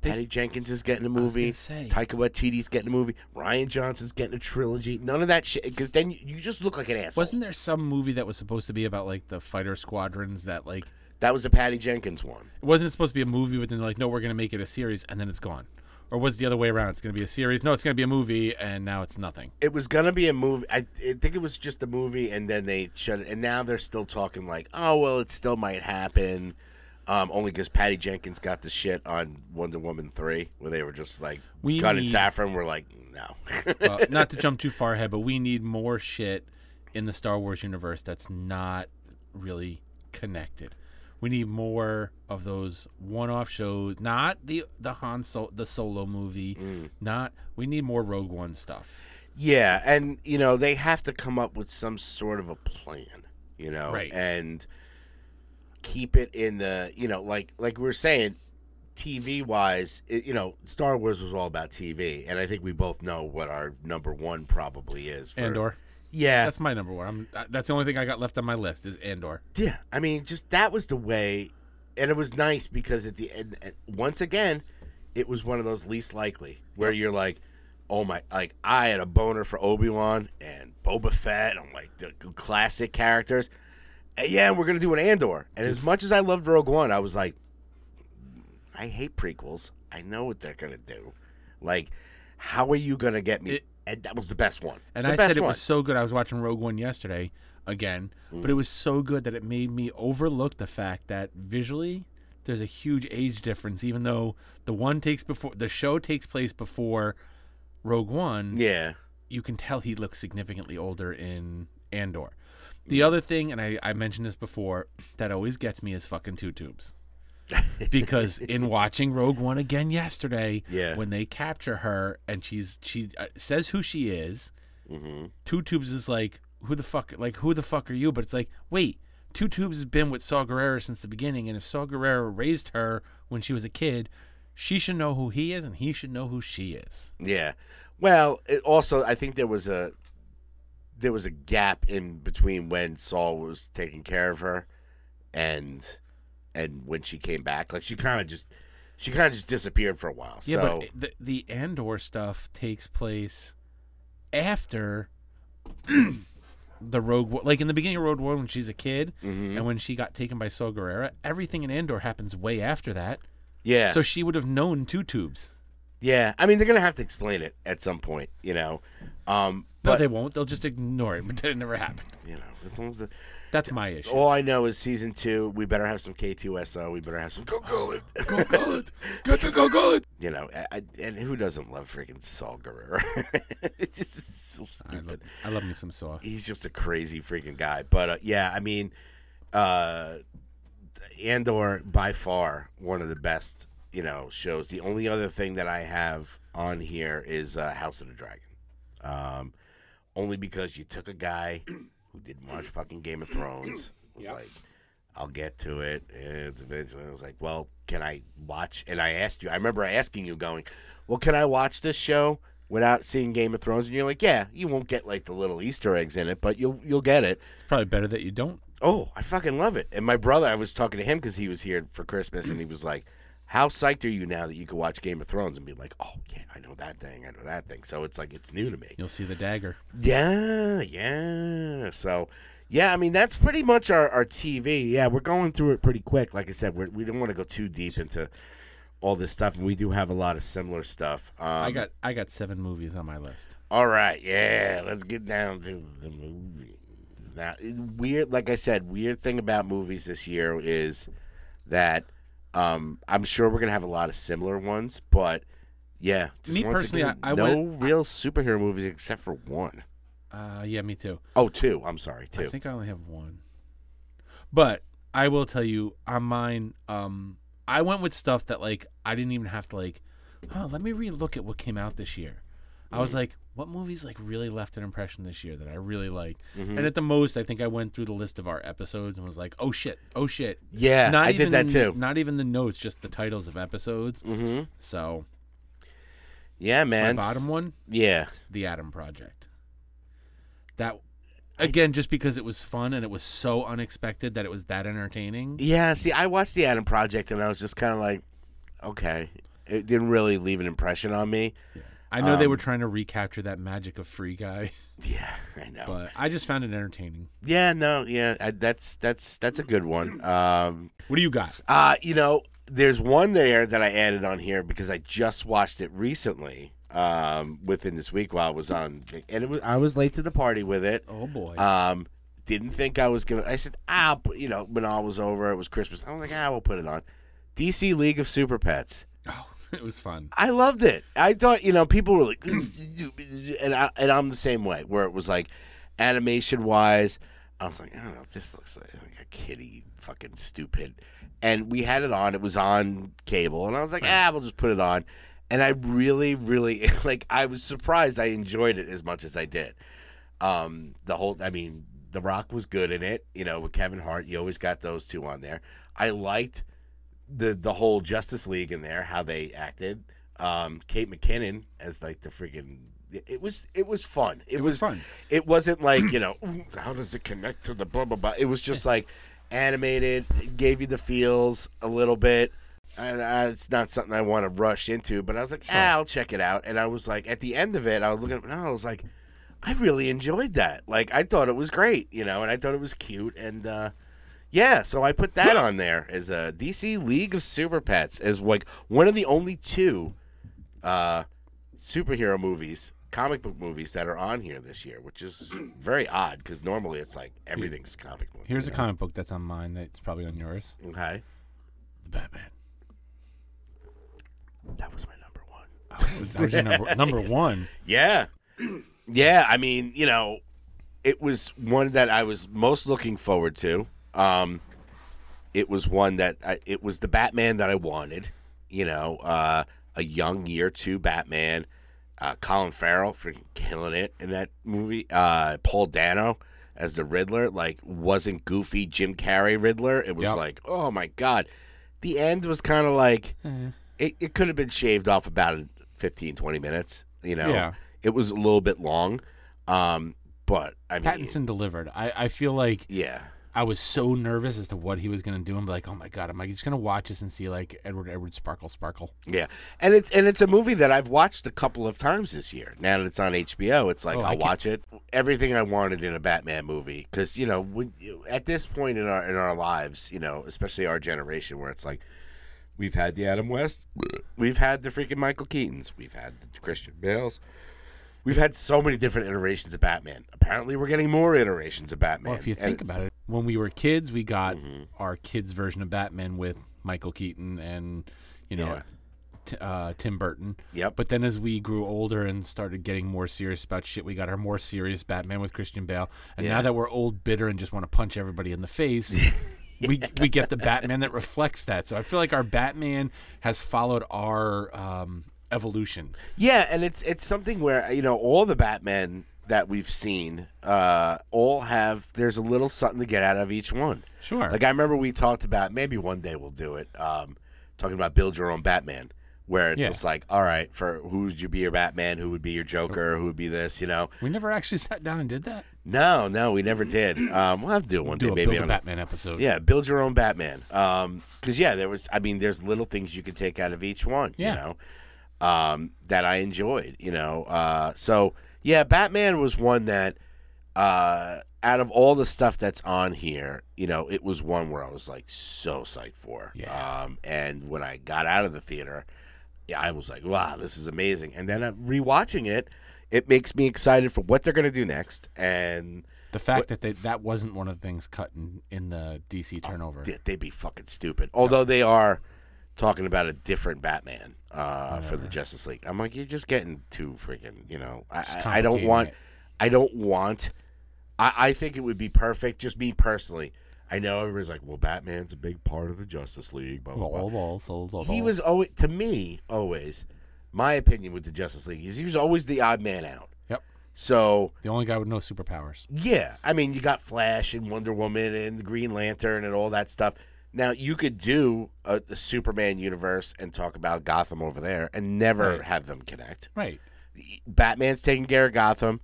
Patty Jenkins is getting a movie. Taika Waititi's getting a movie. Rian Johnson's getting a trilogy. None of that shit. Because then you, you just look like an asshole. Wasn't there some movie that was supposed to be about like the fighter squadrons that like that was the Patty Jenkins one? it wasn't supposed to be a movie, but then they're like, no, we're gonna make it a series, and then it's gone. Or was it the other way around? It's gonna be a series. No, it's gonna be a movie, and now it's nothing. It was gonna be a movie. I, I think it was just a movie, and then they shut it. And now they're still talking like, oh well, it still might happen. Um, only because Patty Jenkins got the shit on Wonder Woman three, where they were just like, We Gunn and need- Safran were like, no. [LAUGHS] Uh, not to [LAUGHS] jump too far ahead, but we need more shit in the Star Wars universe that's not really connected. We need more of those one-off shows, not the the Han Sol- the solo movie. Mm. Not we need more Rogue One stuff. Yeah, and you know they have to come up with some sort of a plan, you know, Right. and keep it in the you know like like we were saying, TV wise, it, you know, Star Wars was all about TV, and I think we both know what our number one probably is. For, Andor. yeah, That's my number one. I'm, that's the only thing I got left on my list is Andor. yeah. I mean, just that was the way, and it was nice because at the end, once again, it was one of those least likely where you're like, oh my, like I had a boner for Obi Wan and Boba Fett, and like the classic characters. Yeah, we're gonna do an Andor, and as much as I loved Rogue One, I was like, I hate prequels. I know what they're gonna do. Like, how are you gonna get me? It- and that was the best one. And the I said it one. was so good. I was watching Rogue One yesterday again, Mm. but it was so good that it made me overlook the fact that visually there's a huge age difference. Even though the one takes before the show takes place before Rogue One, yeah. you can tell he looks significantly older in Andor. The other thing, and I, I mentioned this before, that always gets me is fucking two tubes. because [LAUGHS] in watching Rogue One again yesterday, Yeah. when they capture her and she's she uh, says who she is, Mm-hmm. Two Tubes is like who the fuck like who the fuck are you? But it's like wait, Two Tubes has been with Saw Gerrera since the beginning, and if Saw Gerrera raised her when she was a kid, she should know who he is, and he should know who she is. Yeah. Well, it also I think there was a there was a gap in between when Saw was taking care of her and and when she came back. Like she kind of just she kind of just disappeared for a while. Yeah, so but the the Andor stuff takes place after [CLEARS THROAT] the Rogue One, Like in the beginning of Rogue One when she's a kid, Mm-hmm. and when she got taken by Saw Gerrera, everything in Andor happens way after that. yeah. So she would have known two tubes. Yeah. I mean, they're going to have to explain it at some point, you know. Um No, but they won't. They'll just ignore it. [LAUGHS] But it never happened. you know, as long as the That's my issue. all I know is season 2, we better have some K2SO, we better have some Go Go It. Go good. Good to go good. [LAUGHS] you know, I, I- and who doesn't love freaking Saul Guerrero? [LAUGHS] it's just so I love, stupid. I love me some Saw. He's just a crazy freaking guy. But uh, yeah, I mean, uh, Andor by far one of the best, you know, shows. The only other thing that I have on here is uh, House of the Dragon. Um, only because you took a guy who didn't watch fucking Game of Thrones. [CLEARS THROAT] Was like, I'll get to it. And it's eventually, I was like, well, can I watch? And I asked you. I remember asking you, going, well, can I watch this show without seeing Game of Thrones? And you're like, yeah, you won't get like the little Easter eggs in it, but you'll you'll get it. It's probably better that you don't. Oh, I fucking love it. And my brother, I was talking to him because he was here for Christmas, and he was like, "How psyched are you now that you can watch Game of Thrones and be like, oh yeah, I know that thing, I know that thing." So it's like it's new to me. You'll see the dagger. Yeah, yeah. So, yeah, I mean that's pretty much our, our TV. Yeah, we're going through it pretty quick. Like I said, we're, we don't want to go too deep into all this stuff, and we do have a lot of similar stuff. Um, I got I got seven movies on my list. all right, yeah. Let's get down to the movies. Now, weird, like I said, weird thing about movies this year is that um, I'm sure we're gonna have a lot of similar ones, but yeah, just Me once personally, again, I- I no went- real superhero movies except for one. Uh, yeah, me too. Oh, two. I'm sorry, two. I think I only have one. But I will tell you, on mine, um, I went with stuff that like I didn't even have to like. Oh, let me relook at what came out this year. I was like, what movies like really left an impression this year that I really like? Mm-hmm. And at the most, I think I went through the list of our episodes and was like, oh shit, oh shit. Yeah, I did that too. Not even the notes, just the titles of episodes. Mm-hmm. So Yeah, my man. bottom one, Yeah. The Adam Project. That again, just because it was fun and it was so unexpected that it was that entertaining. Yeah, see, I watched the Adam Project and I was just kind of like, okay. It didn't really leave an impression on me. I know they Um, were trying to recapture that magic of Free Guy, [LAUGHS] Yeah, I know. but I just found it entertaining. yeah, no, yeah, I, that's that's that's a good one. Um, What do you got? uh, you know, there's one there that I added on here because I just watched it recently. Um, within this week while I was on, and it was I was late to the party with it. Oh boy. Um, didn't think I was gonna. I said, ah, you know, when all was over, it was Christmas. I was like, ah, we'll put it on. DC League of Super Pets. oh, [LAUGHS] it was fun. I loved it. I thought, you know, people were like, [CLEARS THROAT] and I and I'm the same way. Where it was like, animation wise, I was like, I don't know, this looks like, a kitty, fucking stupid. And we had it on. It was on cable, and I was like, ah, we'll just put it on. And I really, really [LAUGHS] like. I was surprised. I enjoyed it as much as I did. Um, the whole, I mean, The Rock was good in it. You know, with Kevin Hart, you always got those two on there. I liked the the whole Justice League in there, how they acted. Um, Kate McKinnon as like the freaking. It was it was fun. It, It was fun. It wasn't like you know [CLEARS THROAT] how does it connect to the blah blah blah. It was just like animated. It gave you the feels a little bit. And uh, it's not something I want to rush into, but I was like, ah, I'll check it out. And I was like, at the end of it, I was looking, and I was like, I really enjoyed that. Like, I thought it was great, you know, and I thought it was cute. And uh, yeah, so I put that on there as a DC League of Super Pets as like one of the only two uh, superhero movies, comic book movies that are on here this year, which is [CLEARS THROAT] very odd because normally it's like everything's comic book. Here's you a comic book that's on mine that's probably on yours. Okay, The Batman. that was my number one. That was, that was your number, [LAUGHS] number one. Yeah. [CLEARS THROAT] Yeah, I mean, you know, it was one that I was most looking forward to. Um it was one that I, it was the Batman that I wanted, you know, uh a young year 2 Batman. Uh Colin Farrell freaking killing it in that movie. Uh Paul Dano as the Riddler like wasn't goofy Jim Carrey Riddler. It was Yep. like, "Oh my god." The end was kind of like it, it could have been shaved off about 15 20 minutes you know Yeah. it was a little bit long um but i mean Pattinson delivered. I, I feel like yeah I was so nervous as to what he was going to do. I'm like, oh my god, am I just going to watch this and see like Edward Edward Sparkle Sparkle? yeah and it's and it's a movie that i've watched a couple of times this year now that it's on hbo it's like Oh, i'll watch it everything i wanted in a batman movie because you know when at this point in our in our lives you know especially our generation where it's like we've had the adam west we've had the freaking michael keatons we've had the christian bales We've had so many different iterations of Batman. Apparently, we're getting more iterations of Batman. Well, if you think about it, when we were kids, we got Mm-hmm. our kids' version of Batman with Michael Keaton and you know Yeah. t- uh, Tim Burton. Yep. But then as we grew older and started getting more serious about shit, we got our more serious Batman with Christian Bale. And Yeah. now that we're old, bitter, and just want to punch everybody in the face, [LAUGHS] we we get the Batman that reflects that. So I feel like our Batman has followed our um, evolution. Yeah, and it's it's something where you know all the Batman that we've seen, uh, all have there's a little something to get out of each one. Sure. Like I remember we talked about maybe one day we'll do it. Um, talking about build your own Batman, where it's Yeah. just like, all right, for who would you be your Batman? Who would be your Joker? Who would be this? You know? we never actually [LAUGHS] sat down and did that. No, no, we never did. Um, we'll have to do it one Do day, maybe Build a Batman episode. Yeah, build your own Batman. Um, because yeah, there was. I mean, there's little things you could take out of each one. Yeah. You know, um, that I enjoyed. You know, uh, so yeah, Batman was one that, uh, out of all the stuff that's on here, you know, it was one where I was like so psyched for. Yeah. Um, and when I got out of the theater, yeah, I was like, wow, this is amazing. And then uh, rewatching it, it makes me excited for what they're gonna do next. And The fact that they, that wasn't one of the things cut in, in the DC turnover. Th- they'd be fucking stupid. Although they are talking about a different Batman uh, for the Justice League. I'm like, you're just getting too freaking. You know, I, I, I don't want. it. I don't want. I, I think it would be perfect. Just me personally. I know everybody's like, well, Batman's a big part of the Justice League. Blah blah blah. Well, so- so- He was always to me always my opinion with the Justice League is he was always the odd man out. Yep. So The only guy with no superpowers. yeah, I mean, you got Flash and Wonder Woman and the Green Lantern and all that stuff. Now you could do a, a Superman universe and talk about Gotham over there and never Right. have them connect. Right. Batman's taking care of Gotham.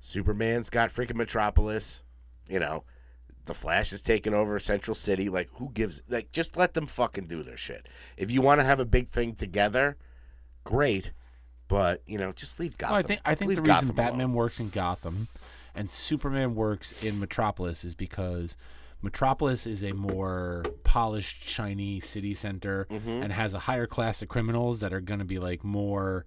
Superman's got freaking Metropolis. You know, the Flash is taking over Central City. Like, who gives? Like, just let them fucking do their shit. If you want to have a big thing together, great. But you know, just leave Gotham. Well, I think I think Leave the reason Gotham Batman alone. works in Gotham and Superman works in Metropolis is because Metropolis is a more polished, shiny city center Mm-hmm. and has a higher class of criminals that are going to be like more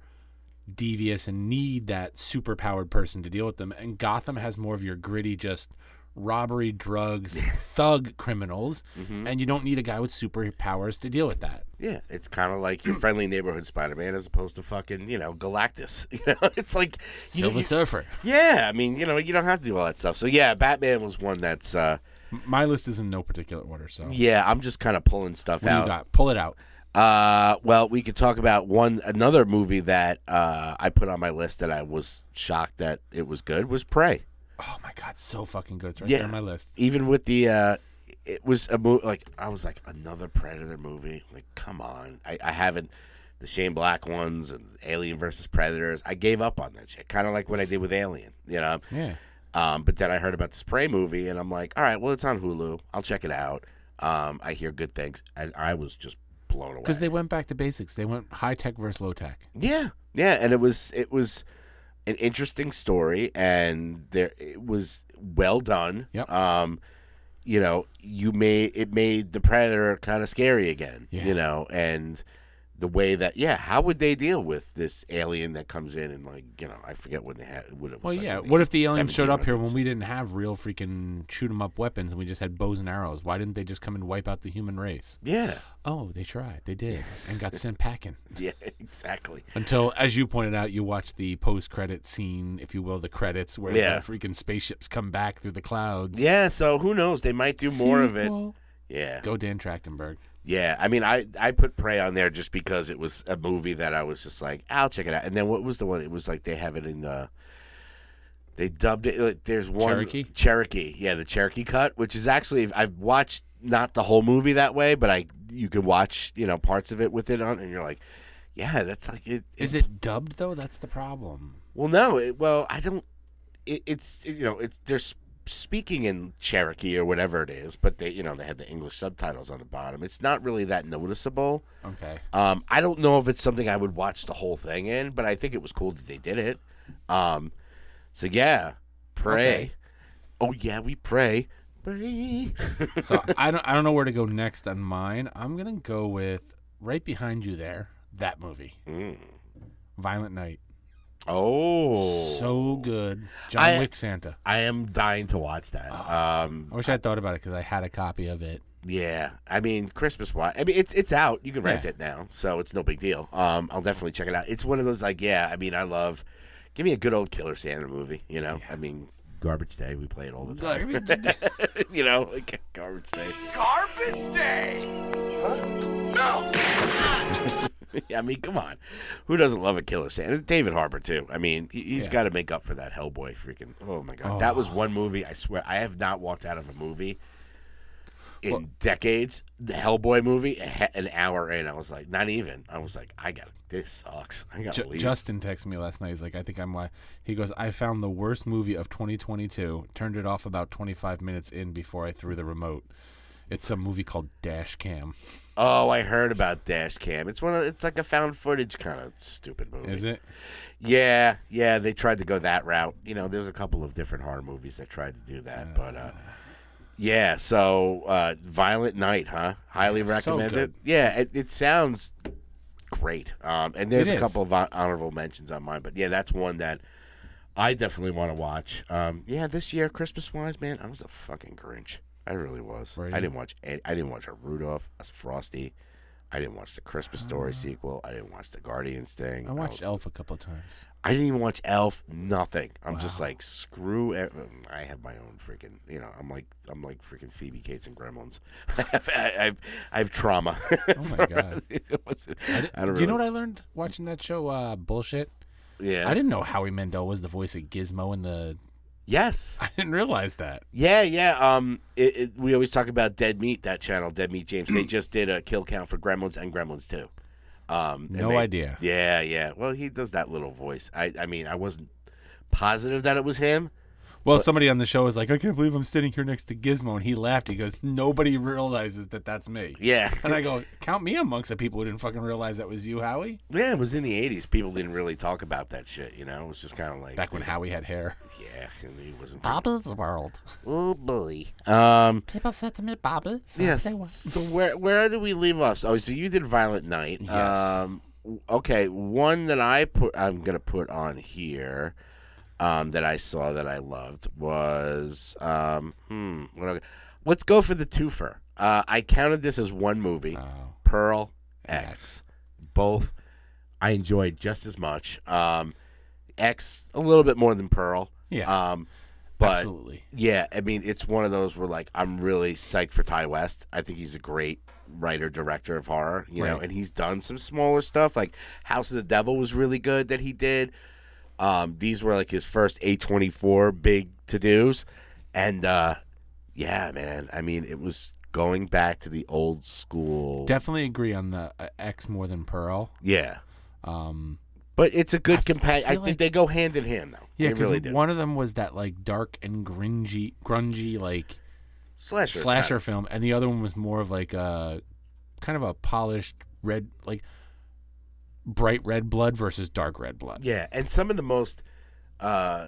devious and need that super powered person to deal with them. And Gotham has more of your gritty, just robbery, drugs, [LAUGHS] thug criminals, Mm-hmm. and you don't need a guy with superpowers to deal with that. Yeah, it's kind of like your friendly neighborhood Spider-Man as opposed to fucking you know Galactus. [LAUGHS] You know, it's like Silver you- Surfer. yeah. I mean, you know, you don't have to do all that stuff. So yeah, Batman was one that's. uh My list is in no particular order, so Yeah, I'm just kind of pulling stuff what out. you got? Pull it out. Uh, well, we could talk about one another movie that uh, I put on my list that I was shocked that it was good was Prey. Oh my god, so fucking good. It's right Yeah. there on my list. Even with the, uh, it was a movie like I was like another Predator movie. Like, come on, I, I haven't the Shane Black ones and Alien versus Predators. I gave up on that shit, kind of like what I did with Alien. You know. Yeah. Um, but then I heard about the Spray movie, and I'm like, all right, well, it's on Hulu. I'll check it out. Um, I hear good things, and I was just blown away. Because they went back to basics. They went high tech versus low tech. Yeah, yeah, and it was it was an interesting story, and there it was well done. Yep. Um, you know, you made it made the predator kind of scary again. Yeah. You know, and the way that yeah, how would they deal with this alien that comes in and like you know I forget what they had what it was. Well, like yeah. What if the alien showed up here when we didn't have real freaking shoot 'em up weapons and we just had bows and arrows? Why didn't they just come and wipe out the human race? Yeah, Oh, they tried. They did, [LAUGHS] and got sent packing. yeah, exactly. Until, as you pointed out, you watch the post-credit scene, if you will, the credits where Yeah. the freaking spaceships come back through the clouds. Yeah, so who knows? They might do more of it. Yeah. Go Dan Trachtenberg. Yeah, I mean, I I put Prey on there just because it was a movie that I was just like, I'll check it out. And then what was the one? It was like they have it in the. They dubbed it. Like, there's one Cherokee? Cherokee, yeah, the Cherokee cut, which is actually I've watched not the whole movie that way, but I you can watch you know parts of it with it on, and you're like, yeah, that's like it. Is it dubbed though? That's the problem. Well, no. It, well, I don't. It, it's you know it's they're s- speaking in Cherokee or whatever it is, but they you know they had the English subtitles on the bottom. It's not really that noticeable. Okay. Um, I don't know if it's something I would watch the whole thing in, but I think it was cool that they did it. Um, so yeah, Prey. Okay. Oh yeah, we pray. Pray. [LAUGHS] So I don't I don't know where to go next on mine. I'm gonna go with right behind you there. That movie, Mm. Violent Night. Oh, So good. John I- Wick Santa. I am dying to watch that. Um, I wish I had thought about it because I had a copy of it. Yeah, I mean Christmas wise. I mean it's it's out. You can rent Yeah. it now, so it's no big deal. Um, I'll definitely check it out. It's one of those like yeah. I mean I love. Give me a good old Killer Santa movie. You know, I mean Garbage Day. We play it all the time. [LAUGHS] you know, like Garbage Day. Garbage day! Huh? No! [LAUGHS] [LAUGHS] I mean, come on, who doesn't love a Killer Santa? David Harbour too. I mean, he, he's Yeah. got to make up for that Hellboy freaking. Oh my god, oh. that was one movie. I swear, I have not walked out of a movie. In decades, the Hellboy movie, an hour in, I was like, not even. I was like, I got this sucks. I got leave. Justin texted me last night. He's like, I think I'm why. He goes, I found the worst movie of 2022. Turned it off about 25 minutes in before I threw the remote. It's a movie called Dash Cam. Oh, I heard about Dash Cam. It's one of it's like a found footage kind of stupid movie. Is it? Yeah, yeah. They tried to go that route. You know, there's a couple of different horror movies that tried to do that, but uh, yeah. So, uh, Violent Night, huh? Highly so recommended. good. Yeah, it, it sounds great. Um, and there's a couple of hon- honorable mentions on mine, but yeah, that's one that I definitely want to watch. Um, yeah, this year Christmas wise, man, I was a fucking Grinch. I really was. I didn't watch. Any, I didn't watch a Rudolph, a Frosty, I didn't watch the Christmas Story sequel. I didn't watch the Guardians thing. I watched was- Elf a couple of times. I didn't even watch Elf. Nothing. I'm just like screw. ev- I have my own freaking. You know, I'm like I'm like freaking Phoebe Cates and Gremlins. [LAUGHS] I have I have, I have trauma. [LAUGHS] Oh my God. I [LAUGHS] I don't did, You know what I learned watching that show? Uh, bullshit. Yeah. I didn't know Howie Mandel was the voice of Gizmo in the. Yes. [LAUGHS] I didn't realize that. Yeah, yeah. Um, it, it, we always talk about Dead Meat. That channel, Dead Meat James. they [CLEARS THROAT] just did a kill count for Gremlins and Gremlins too. Um, No they- idea. Yeah, yeah. Well, he does that little voice. I, I mean, I wasn't positive that it was him. Well, somebody on the show was like, "I can't believe I'm sitting here next to Gizmo," and he laughed. He goes, "Nobody realizes that that's me." Yeah, And I go, "Count me amongst the people who didn't fucking realize that was you, Howie." yeah. It was in the '80s. People didn't really talk about that shit. You know, it was just kind of like Back when Howie had hair. Yeah, and he wasn't. Bobby's World. Oh boy. Um. People said to me, Bobby. So Yes. So where where did we leave off? Oh, so you did Violent Night. Yes. Um, okay, one that I put I'm gonna put on here, um, that I saw that I loved was um, hmm, what do I- let's go for the twofer. Uh, I counted this as one movie. Oh. Pearl And X. Both I enjoyed just as much. Um, X a little bit more than Pearl. Yeah. Um, but Absolutely. yeah, I mean, it's one of those where like I'm really psyched for Ti West. I think he's a great writer director of horror, you know, and he's done some smaller stuff like House of the Devil was really good that he did. Um, these were like his first A24 big to dos, and uh, yeah, man, I mean, it was going back to the old school. Definitely agree on the uh, X more than Pearl. yeah, Um, but it's a good I f- I companion. I, feel think like- they go hand in hand though. yeah, because really one of them was that like dark and grungy, grungy like slasher, slasher kind film, and the other one was more of like a kind of a polished red, like bright red blood versus dark red blood. Yeah, and some of the most uh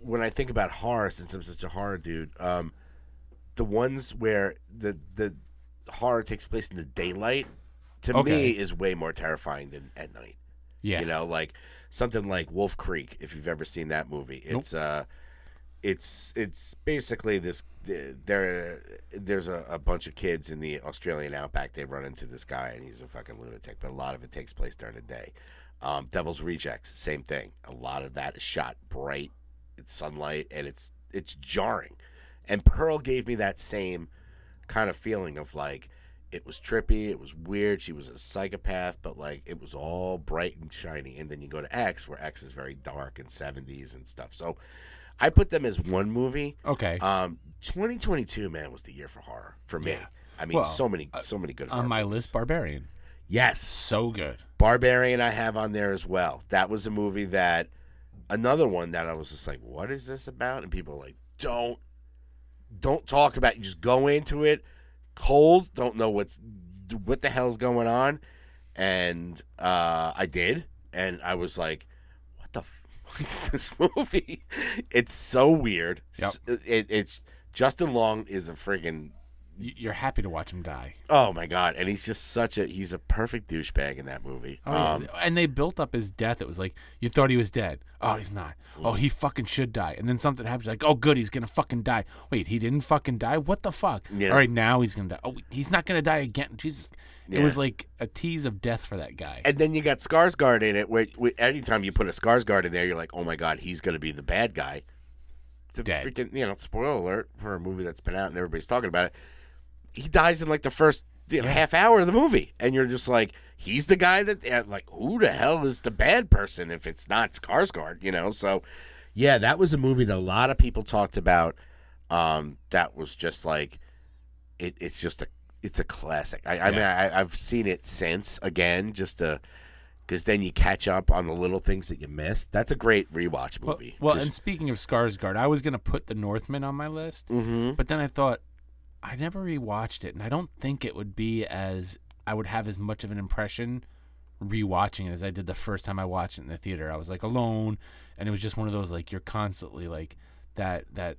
when I think about horror, since I'm such a horror dude, um, the ones where the the horror takes place in the daylight, to Okay. me, is way more terrifying than at night. Yeah, You know, like something like Wolf Creek, if you've ever seen that movie. It's uh it's it's basically this there there's a, a bunch of kids in the Australian outback they run into this guy and he's a fucking lunatic but a lot of it takes place during the day um, Devil's Rejects same thing a lot of that is shot bright it's sunlight and it's it's jarring and Pearl gave me that same kind of feeling of like it was trippy, it was weird. She was a psychopath, but like it was all bright and shiny. And then you go to X, where X is very dark and 70s and stuff. So I put them as one movie. Okay. Um, 2022, man, was the year for horror for me. Yeah. I mean, Well, so many, so many good. on my movies. list, Barbarian. yes, So good. Barbarian I have on there as well. That was a movie that another one that I was just like, what is this about? And people are like, don't don't talk about it. Just go into it cold, don't know what's what the hell's going on. And uh I did and I was like, what the is [LAUGHS] this movie? It's so weird. Yep. S- It, it's Justin Long is a friggin' You're happy to watch him die. oh my god, and he's just such a he's a perfect douchebag in that movie. Oh, yeah. Um, and they built up his death. It was like you thought he was dead. Oh, he's not. Oh, he fucking should die. And then something happens. Like, oh, good, he's gonna fucking die. Wait, he didn't fucking die. What the fuck? Yeah. All right, now he's gonna die. Oh, he's not gonna die again. Jesus. It Yeah. was like a tease of death for that guy. And then you got Skarsgård in it. Where, where anytime you put a Skarsgård in there, you're like, oh my god, he's going to be the bad guy. It's a Dead. freaking, you know, spoiler alert for a movie that's been out and everybody's talking about it. He dies in like the first you know, Yeah. half hour of the movie, and you're just like, he's the guy that, like, who the hell is the bad person if it's not Skarsgård? You know, so yeah, that was a movie that a lot of people talked about. Um, that was just like, it, it's just a it's a classic. I, I mean, I, I've seen it since again, just to because then you catch up on the little things that you missed. That's a great rewatch well, movie. well, 'Cause- and speaking of Skarsgård, I was gonna put The Northman on my list, Mhm. but then I thought I never rewatched it, and I don't think it would be as I would have as much of an impression rewatching it as I did the first time I watched it in the theater. I was like alone, and it was just one of those like you're constantly like that that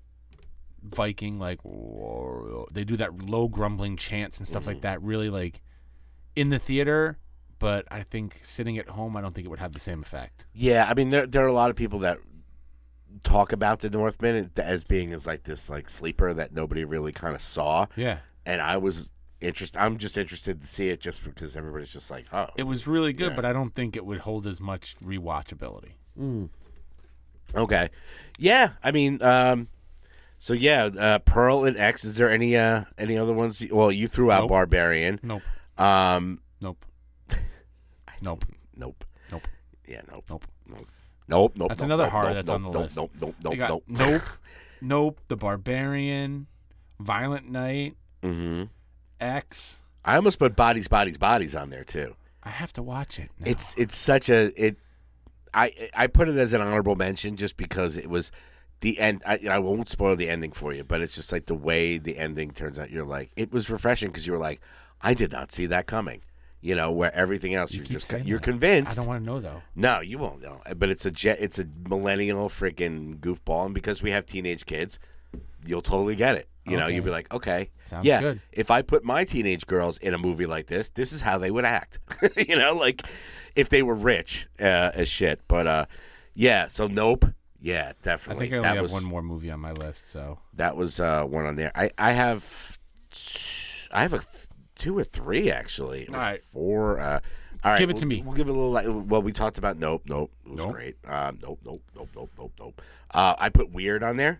Viking like they do that low grumbling chants and stuff like mm-hmm. that. Really like in the theater. But I think sitting at home, I don't think it would have the same effect. yeah, I mean, there there are a lot of people that talk about the Northman as being as like this like sleeper that nobody really kind of saw. Yeah. and I was interest. I'm just interested to see it just because everybody's just like, oh, It was really good, Yeah. but I don't think it would hold as much rewatchability. okay, yeah. I mean, um, so yeah, uh, Pearl and X. Is there any uh any other ones? Well, you threw out Nope. Barbarian. Nope. Um, Nope. [LAUGHS] Nope. nope. Nope. Yeah, nope. Nope. Nope. Nope. Nope. That's nope, another nope, horror nope, that's nope, on the nope, list. Nope. Nope. Nope. Nope. nope. [LAUGHS] Nope. The Barbarian, Violent Night, Mm-hmm. X. I almost put bodies, bodies, bodies on there too. I have to watch it. Now. It's it's such a it. I I put it as an honorable mention just because it was the end. I, I won't spoil the ending for you, but it's just like the way the ending turns out. You're like, it was refreshing because you were like, I did not see that coming. You know, where everything else You are just you're that. convinced. I don't want to know though. No, you won't know. But it's a jet. It's a millennial freaking goofball, and because we have teenage kids, you'll totally get it. You know, you'll be like, okay, Sounds yeah. good. If I put my teenage girls in a movie like this, this is how they would act. [LAUGHS] you know, like if they were rich uh, as shit. But uh, yeah. So nope. Yeah, definitely. I think I only that have was one more movie on my list. So that was uh, one on there. I I have I have a two or three actually. All right. Four. Uh, all right, Give it we'll- to me. We'll give it a little. Like, well, we talked about nope, nope. It was Nope. great. Um, nope, nope, nope, nope, nope, nope. Uh, I put weird on there.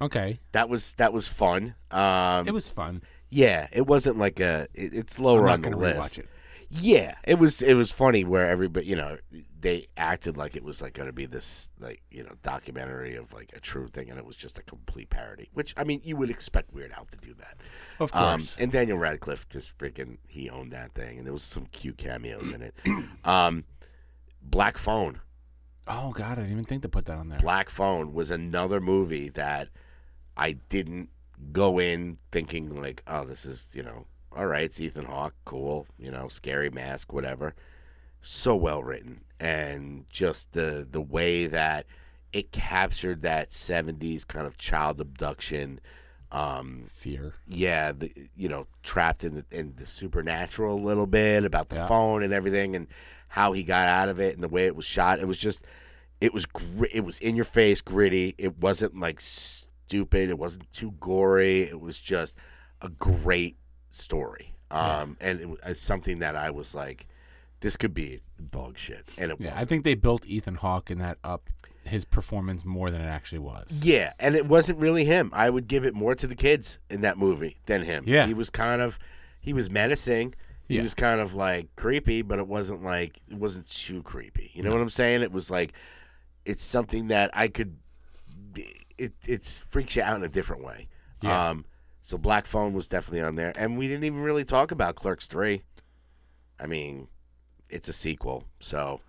okay, That was that was fun. Um, it was fun. yeah, it wasn't like a. It, it's lower on the list. it. Yeah, it was it was funny where everybody, you know, they acted like it was like going to be this like you know documentary of like a true thing, and it was just a complete parody. Which I mean, you would expect Weird Al to do that. Of Um, course. and Daniel Radcliffe just freaking he owned that thing, and there was some cute cameos in it. [CLEARS THROAT] um, Black Phone. oh God, I didn't even think to put that on there. Black Phone was another movie that I didn't go in thinking like, oh, this is you know, all right, it's Ethan Hawke, cool, you know, scary mask, whatever. So well written, and just the the way that it captured that '70s kind of child abduction. Um, Fear. yeah, the, you know, trapped in the, in the supernatural a little bit about the Yeah. phone and everything, and how he got out of it and the way it was shot. It was just, it was gri- it was in your face, gritty. It wasn't like stupid. It wasn't too gory. It was just a great story. Um, and it was something that I was like, this could be dog shit, and it was. Yeah, I wasn't. think they built Ethan Hawke in that up his performance more than it actually was. Yeah, and it wasn't really him. I would give it more to the kids in that movie than him. Yeah. he was kind of, he was menacing. He Yeah. was kind of like creepy, but it wasn't like it wasn't too creepy. You know what I'm saying? It was like, it's something that I could, it it's freaks you out in a different way. Yeah. Um, so Black Phone was definitely on there, and we didn't even really talk about Clerks three. I mean, it's a sequel, so.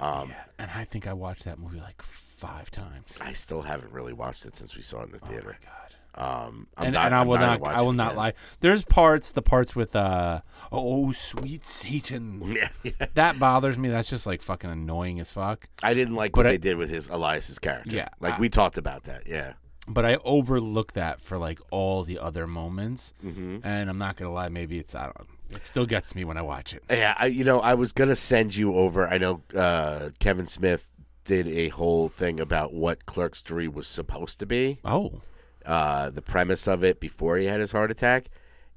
Um, Yeah, and I think I watched that movie like five times. I still haven't really watched it since we saw it in the theater. Oh my theater. God. Um, I'm and, di- and I I'm will not. I will not again. lie. There's parts, the parts with uh, oh sweet Satan, [LAUGHS] Yeah, yeah. that bothers me. That's just like fucking annoying as fuck. I didn't like But what I- they did with his Elias's character. Yeah, like I- we talked about that. Yeah, But I overlook that for like all the other moments, Mhm. and I'm not gonna lie. Maybe it's I don't. It still gets me when I watch it. yeah. I, you know, I was gonna send you over. I know uh, Kevin Smith did a whole thing about what Clerks Three was supposed to be. Oh, Uh, the premise of it before he had his heart attack,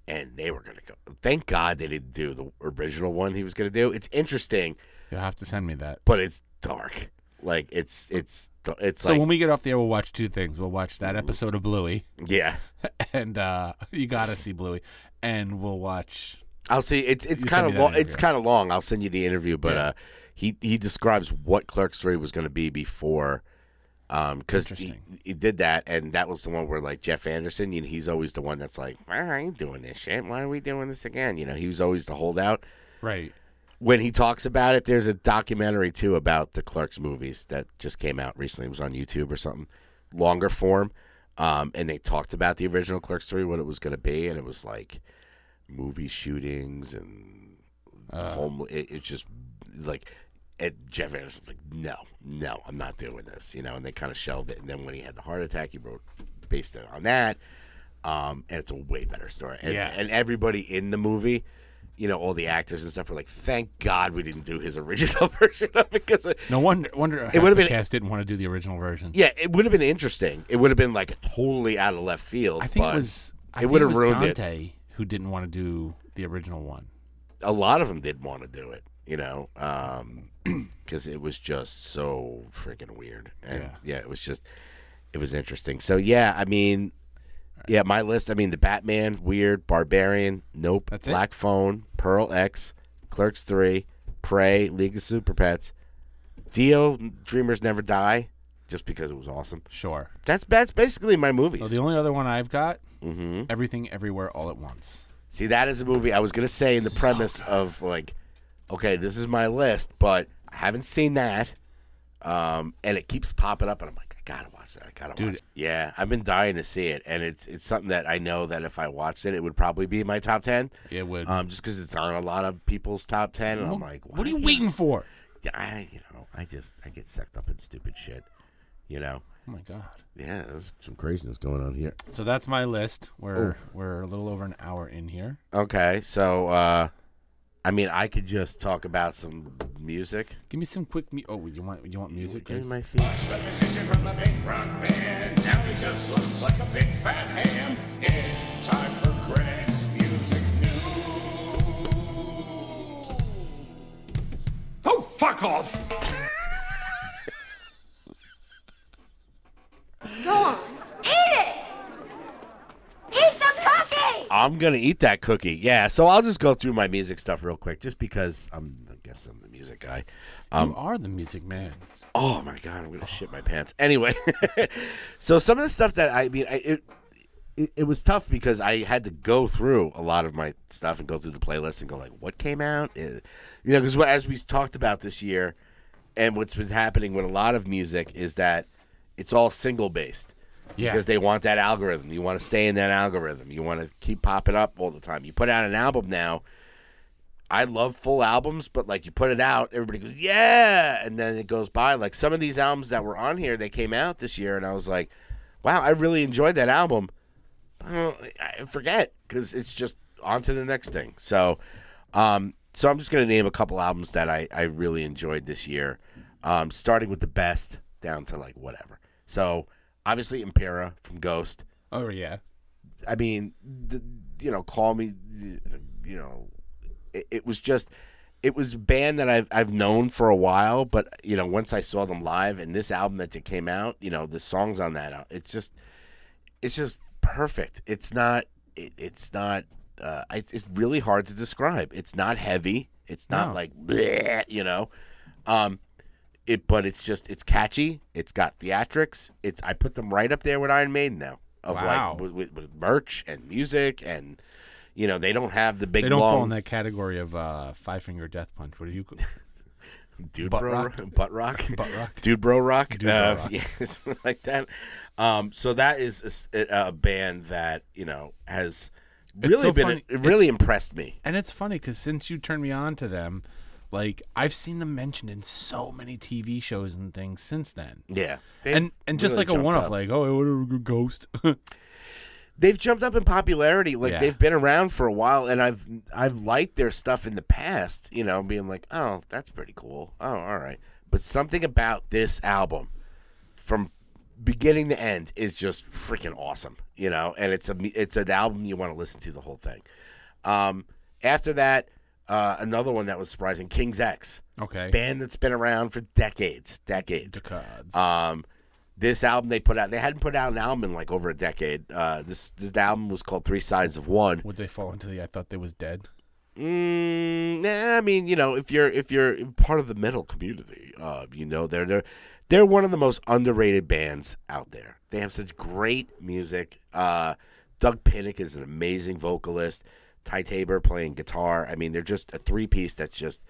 and they were gonna go. Thank God they didn't do the original one he was gonna do. It's interesting, you'll have to send me that. but it's dark. Like it's it's it's So like when we get off the air, we'll watch two things. We'll watch that episode of Bluey, yeah. [LAUGHS] and uh, you gotta see Bluey, and we'll watch. I'll see. It's it's kind of long. It's kind of long. I'll send you the interview, but Yeah. uh, he he describes what Clerks Three was going to be before, um, because he, he did that, and that was the one where like Jeff Anderson, you know, he's always the one that's like, "Why I ain't doing this shit. Why are we doing this again? You know, he was always the holdout. Right. When he talks about it, there's a documentary too about the Clerks movies that just came out recently. It was on YouTube or something, longer form. Um, and they talked about the original Clerks 3, what it was going to be, and it was like movie shootings and Uh. home. It, it's just like, and Jeff Anderson was like, no, no, I'm not doing this, you know, and they kind of shelved it. And then when he had the heart attack, he wrote, based it on that. Um, and it's a way better story. And, Yeah. and everybody in the movie, you know, all the actors and stuff were like, thank God we didn't do his original [LAUGHS] version of it because, No wonder. Wonder half would've the been- cast didn't want to do the original version. yeah, it would have been interesting. It would have been like totally out of left field. I think it was. I it would've was ruined it. Who didn't want to do the original one. a lot of them didn't want to do it, you know, um, [CLEARS THROAT] because it was just so freaking weird. And Yeah. yeah. it was just, it was interesting. So yeah, I mean, yeah, my list. I mean, the Batman, weird, Barbarian, Nope, That's it? Black Phone, Pearl X, Clerks Three, Prey, League of Super Pets, Dio, Dreamers Never Die, just because it was awesome. Sure. That's that's basically my movies. So the only other one I've got, hmm Everything Everywhere All at Once. See, that is a movie I was gonna say in the premise of like, okay, this is my list, but I haven't seen that, um, and it keeps popping up, and I'm like, I gotta watch that. I gotta Dude. watch. It. Yeah, I've been dying to see it, and it's it's something that I know that if I watched it, it would probably be in my top ten, It would. um, just because it's on a lot of people's top ten, and I'm like, what are you waiting for? Yeah, I, you know, I just I get sucked up in stupid shit, you know. Oh my god. Yeah, there's some craziness going on here. So that's my list. We're we're a little over an hour in here. Okay, so uh, I mean, I could just talk about some music. Give me some quick. Me- oh, you want you want music? Give me Chris? my theme. The musician from the big rock band. Now he just looks like a big fat ham. It's time for Greg's Music News. Oh, fuck off! [LAUGHS] Go on. Eat it! Eat the cookie! I'm gonna eat that cookie. Yeah, so I'll just go through my music stuff real quick, just because I'm. I guess I'm the music guy. you are the music man. Oh my god, I'm gonna shit my pants. Anyway, [LAUGHS] so some of the stuff that I mean, I, it, it it was tough because I had to go through a lot of my stuff and go through the playlist and go like, what came out, Eh, you know, because as we talked about this year, and what's been happening with a lot of music is that it's all single based. Yeah. Because they want that algorithm. You want to stay in that algorithm. You want to keep popping up all the time. You put out an album now. I love full albums, but like you put it out, everybody goes, yeah. And then it goes by. Like some of these albums that were on here, they came out this year, and I was like, wow, I really enjoyed that album. I forget because it's just on to the next thing. So, um, so I'm just going to name a couple albums that I, I really enjoyed this year, um, starting with the best down to like whatever. So, obviously, Impera from Ghost. Oh yeah. I mean, the, you know, call me, you know, it, it was just, it was a band that I've I've known for a while, but you know, once I saw them live and this album that just came out, you know, the songs on that, it's just, it's just perfect. It's not, it, it's not, uh, I, it's really hard to describe. It's not heavy. It's not No. like, bleh, you know, um, it, but it's just, it's catchy. It's got theatrics. It's, I put them right up there with Iron Maiden now of Wow. like with, with, with merch and music and you know they don't have the big They don't long fall in that category of uh, five finger death punch. What do you? [LAUGHS] dude butt bro rock? butt rock [LAUGHS] Butt rock. dude bro rock Dude Bro uh, [LAUGHS] Rock. yeah something like that um so that is a, a band that you know has really so been funny. it really It's- impressed me And it's funny because since you turned me on to them, like I've seen them mentioned in so many TV shows and things since then. yeah and and just really like a one off, up. like oh, what a Ghost. [LAUGHS] they've jumped up in popularity. Like Yeah. they've been around for a while, and I've I've liked their stuff in the past. You know, being like, oh, that's pretty cool. Oh, all right. But something about this album, from beginning to end, is just freaking awesome. You know, and it's a it's an album you want to listen to the whole thing. Um, after that, uh, another one that was surprising, King's X, okay. band that's been around for decades, decades. Decades. Um, this album they put out, they hadn't put out an album in like over a decade. Uh, this this album was called Three Sides of One. Would they fall into the I thought they was dead? Mm, nah, I mean, you know, if you're if you're part of the metal community, uh, you know, they're they're they're one of the most underrated bands out there. They have such great music. Uh, Doug Pinnick is an amazing vocalist. Ty Tabor playing guitar. I mean, they're just a three piece that's just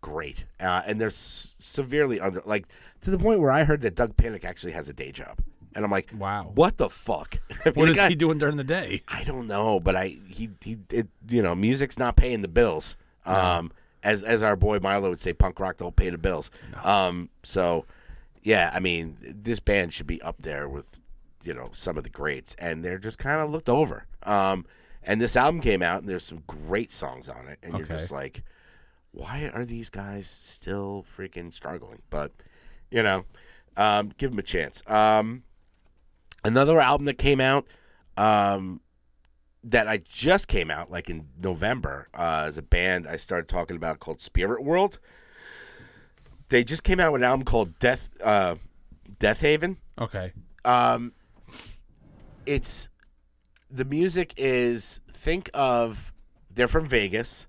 great. Uh, and they're s- severely under like to the point where I heard that Doug Pinnick actually has a day job, and I'm like, Wow. what the fuck? [LAUGHS] I mean, What guy- he doing during the day? I don't know, but I he he it, you know music's not paying the bills. Um, as as our boy Milo would say, punk rock don't pay the bills. Um, so yeah, I mean this band should be up there with you know some of the greats, and they're just kind of looked over. Um, and this album came out, and there's some great songs on it, and you're just like, why are these guys still freaking struggling? But you know, um, give them a chance. Um, another album that came out um, that I just came out like in November uh, as a band I started talking about called Spirit World. They just came out with an album called Death uh, Death Haven. Okay. Um, it's the music is think of they're from Vegas.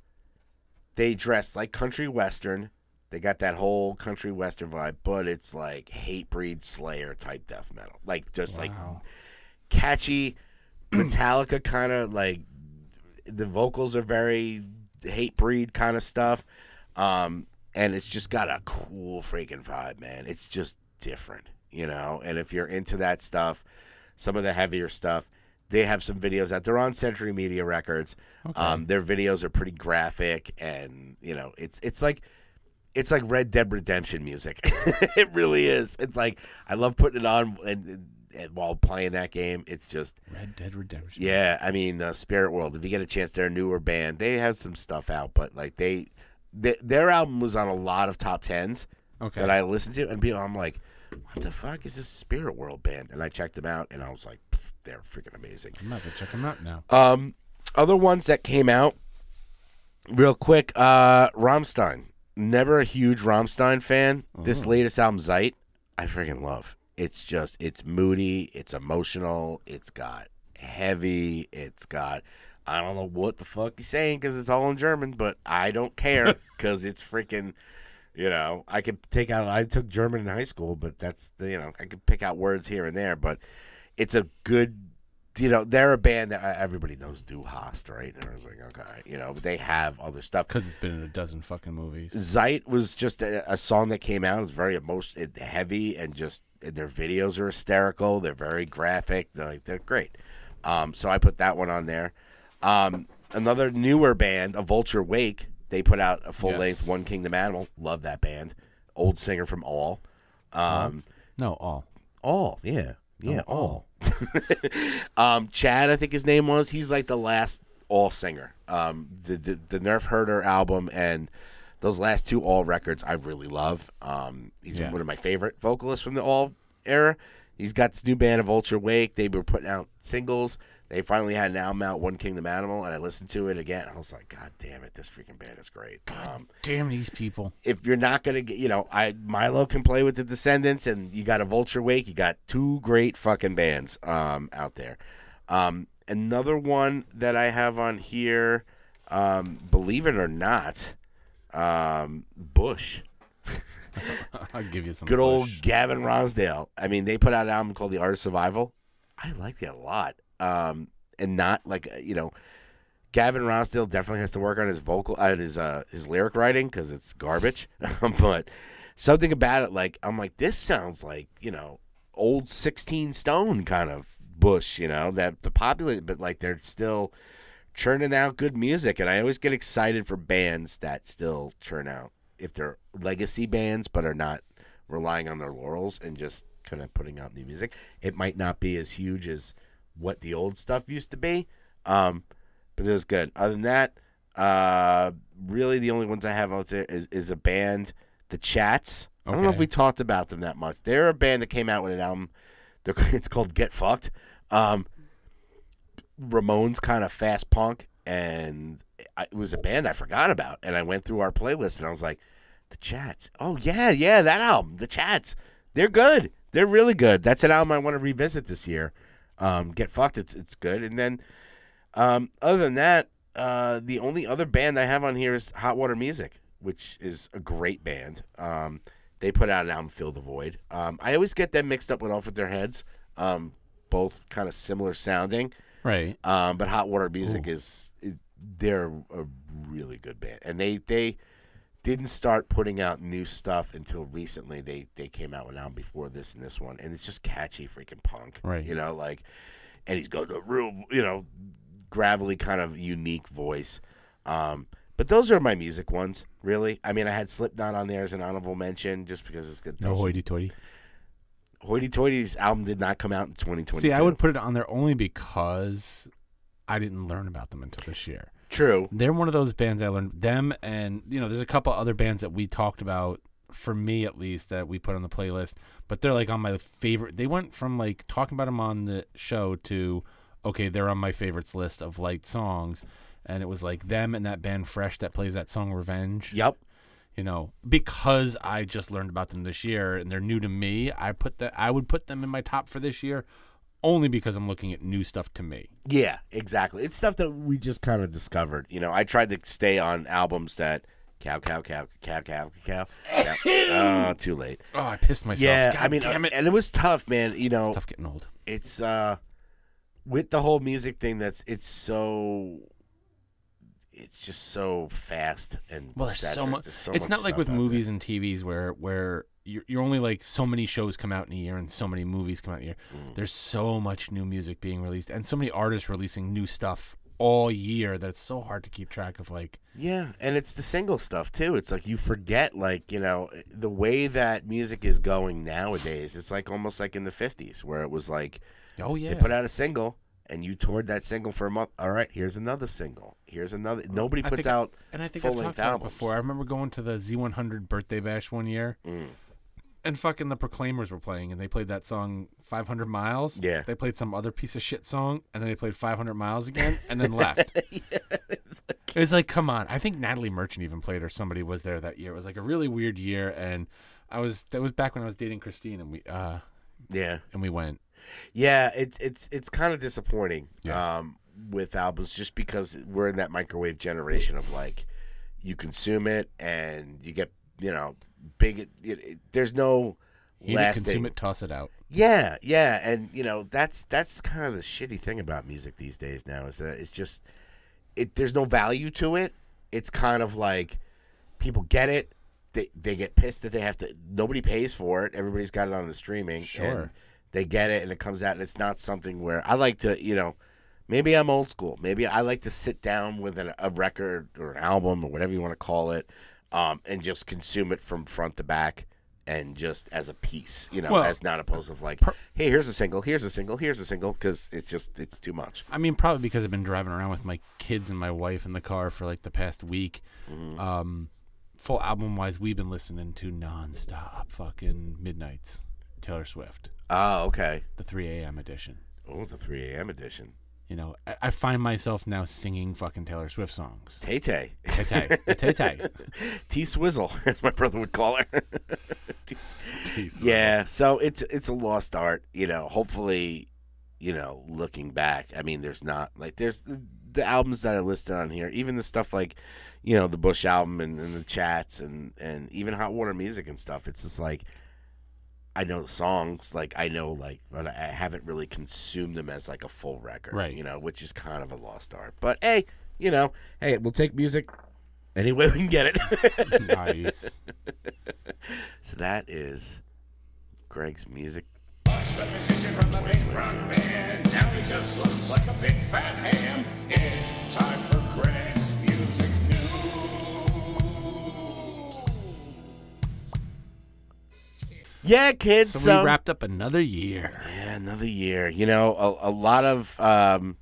They dress like country western. They got that whole country western vibe, but it's like Hatebreed Slayer type death metal, like just like catchy [CLEARS THROAT] Metallica kind of like the vocals are very Hatebreed kind of stuff. Um, and it's just got a cool freaking vibe, man. It's just different, you know. And if you're into that stuff, some of the heavier stuff, they have some videos out. They're on Century Media Records. Um, their videos are pretty graphic, and you know, it's it's like it's like Red Dead Redemption music. [LAUGHS] it really is. It's like I love putting it on and, and while playing that game. It's just Red Dead Redemption. yeah. I mean, uh, Spirit World. If you get a chance, they're a newer band. They have some stuff out, but like they, they their album was on a lot of top tens Okay. that I listened to, and people, I'm like, what the fuck is this Spirit World band? And I checked them out, and I was like, "Pff, they're freaking amazing. I'm about to check them out now. Um, other ones that came out real quick. Uh, Rammstein. Never a huge Rammstein fan. This latest album, Zeit, I freaking love. It's just it's moody. It's emotional. It's got heavy. It's got. I don't know what the fuck he's saying because it's all in German, but I don't care [LAUGHS] because it's freaking. You know, I could take out. I took German in high school, but that's the you know I could pick out words here and there, but it's a good you know, they're a band that uh, everybody knows Du Hast, right? And I was like, okay, you know, but they have other stuff. Because it's been in a dozen fucking movies. Zeit was just a, a song that came out. It's very emotional, heavy, and just and their videos are hysterical. They're very graphic. They're like they're great. Um, so I put that one on there. Um, another newer band, a Vulture Wake. They put out a full length Yes. One Kingdom Animal. Love that band. Old singer from All. Um, No, all. all, yeah, yeah, Oh, all. [LAUGHS] um, Chad, I think his name was. He's like the last all singer. Um, the, the the Nerf Herder album and those last two all records I really love. Um, he's Yeah. one of my favorite vocalists from the all era. He's got this new band of Ultra Wake. They were putting out singles. They finally had an album out, One Kingdom Animal, and I listened to it again. I was like, God damn it, this freaking band is great. Um, Damn these people. if you're not gonna get, you know, I Milo can play with the Descendents, and you got a Vulture Wake. You got two great fucking bands um, out there. Um, another one that I have on here, um, believe it or not, um, Bush. [LAUGHS] I'll give you some Good old. Gavin Rossdale. I mean, they put out an album called The Art of Survival. I like that a lot. Um, and not like uh, you know, Gavin Rossdale definitely has to work on his vocal, uh, his uh, his lyric writing because it's garbage. [LAUGHS] but something about it, like I'm like, this sounds like you know, old Sixteen Stone kind of Bush. You know that the popular, but like they're still churning out good music, and I always get excited for bands that still churn out if they're legacy bands but are not relying on their laurels and just kind of putting out new music. It might not be as huge as what the old stuff used to be, um, but it was good. Other than that, uh, really the only ones I have out there is, is a band, The Chats. I don't know if we talked about them that much. They're a band that came out with an album. They're, [LAUGHS] it's called Get Fucked. Um, Ramones kind of fast punk, and I, it was a band I forgot about. And I went through our playlist, and I was like, "The Chats. Oh yeah, yeah, that album, The Chats. They're good. They're really good. That's an album I want to revisit this year. Um, Get Fucked. It's it's good. And then, um, other than that, uh, the only other band I have on here is Hot Water Music, which is a great band. Um, they put out an album, Feel the Void. Um, I always get them mixed up with Off with Their Heads. Um, both kind of similar sounding. Right. Um, but Hot Water Music is, is they're a really good band, and they they didn't start putting out new stuff until recently. They they came out with an album before this and this one, and it's just catchy freaking punk, Right. You know, like, and he's got a real you know gravelly kind of unique voice. Um, but those are my music ones, really. I mean, I had Slipknot on there as an honorable mention just because it's good. No hoity-toity. Hoity Toity's album did not come out in 2020. See, I would put it on there only because I didn't learn about them until this year. True. They're one of those bands I learned them, and you know, there's a couple other bands that we talked about for me at least that we put on the playlist, but they're like on my favorite. They went from like talking about them on the show to okay, they're on my favorites list of light songs, and it was like them and that band Fresh that plays that song Revenge. Yep. You know, because I just learned about them this year and they're new to me, I put that I would put them in my top for this year, only because I'm looking at new stuff to me. Yeah, exactly. It's stuff that we just kind of discovered. You know, I tried to stay on albums that cow, cow, cow, cow, cow, cow. cow. [LAUGHS] Oh, too late. Oh, I pissed myself. Yeah, God I mean, damn it. and it was tough, man. You know, Stuff getting old. it's uh with the whole music thing. That's it's so. It's just so fast and Well, there's so much. There's so it's much not like stuff with out there. movies and TVs where where you're, you're only like so many shows come out in a year and so many movies come out in a year. Mm. There's so much new music being released and so many artists releasing new stuff all year that it's so hard to keep track of. Like, Yeah, and it's the single stuff too. It's like you forget, like you know, the way that music is going nowadays. It's like almost like in the '50s, where it was like oh yeah, they put out a single and you toured that single for a month. All right, here's another single. Here's another. Nobody puts think out and I think full I've length talked about it albums before. I remember going to the Z100 birthday bash one year. Mm. And fucking the Proclaimers were playing, and they played that song 500 Miles. Yeah. They played some other piece of shit song, and then they played 500 Miles again, and then left. [LAUGHS] It was like, come on. I think Natalie Merchant even played, or somebody was there that year. It was like a really weird year, and I was that was back when I was dating Christine, and we uh Yeah, and we went. yeah. It's it's it's kind of disappointing. Yeah. Um, with albums, just because we're in that microwave generation of like, you consume it and you get you know big. It, it, there's no to consume it, toss it out. Yeah, yeah, and you know that's that's kind of the shitty thing about music these days now is that it's just it. There's no value to it. It's kind of like people get it, they they get pissed that they have to. Nobody pays for it. Everybody's got it on the streaming. Sure. and they get it and it comes out and it's not something where I like to you know. Maybe I'm old school. Maybe I like to sit down with an, a record or an album or whatever you want to call it, um, and just consume it from front to back, and just as a piece, you know, Well, as not opposed of like, per- hey, here's a single, here's a single, here's a single, because it's just it's too much. I mean, probably because I've been driving around with my kids and my wife in the car for like the past week. Mm-hmm. Um, full album wise, we've been listening to nonstop fucking Midnights, Taylor Swift, Oh, okay. the 3 a.m. edition. Oh, the 3 a.m. edition. You know, I, I find myself now singing fucking Taylor Swift songs. Tay Tay. Tay Tay, Tay Tay. [LAUGHS] T Swizzle, [LAUGHS] as my brother would call her. [LAUGHS] Yeah, so it's it's a lost art. You know, hopefully, you know, looking back, I mean, there's not like there's the, the albums that are listed on here, even the stuff like, you know, the Bush album and, and the chats and and even Hot Water Music and stuff. It's just like. I know the songs, like I know, like, but I haven't really consumed them as like a full record, Right. You know, which is kind of a lost art. But hey, you know, hey, we'll take music any way we can get it. [LAUGHS] nice. so that is Greg's music. Watch the musician from the big rock band. Now he just looks like a big fat ham. Yeah, kids. So, So, we wrapped up another year. yeah, another year. You know, a, a lot of um,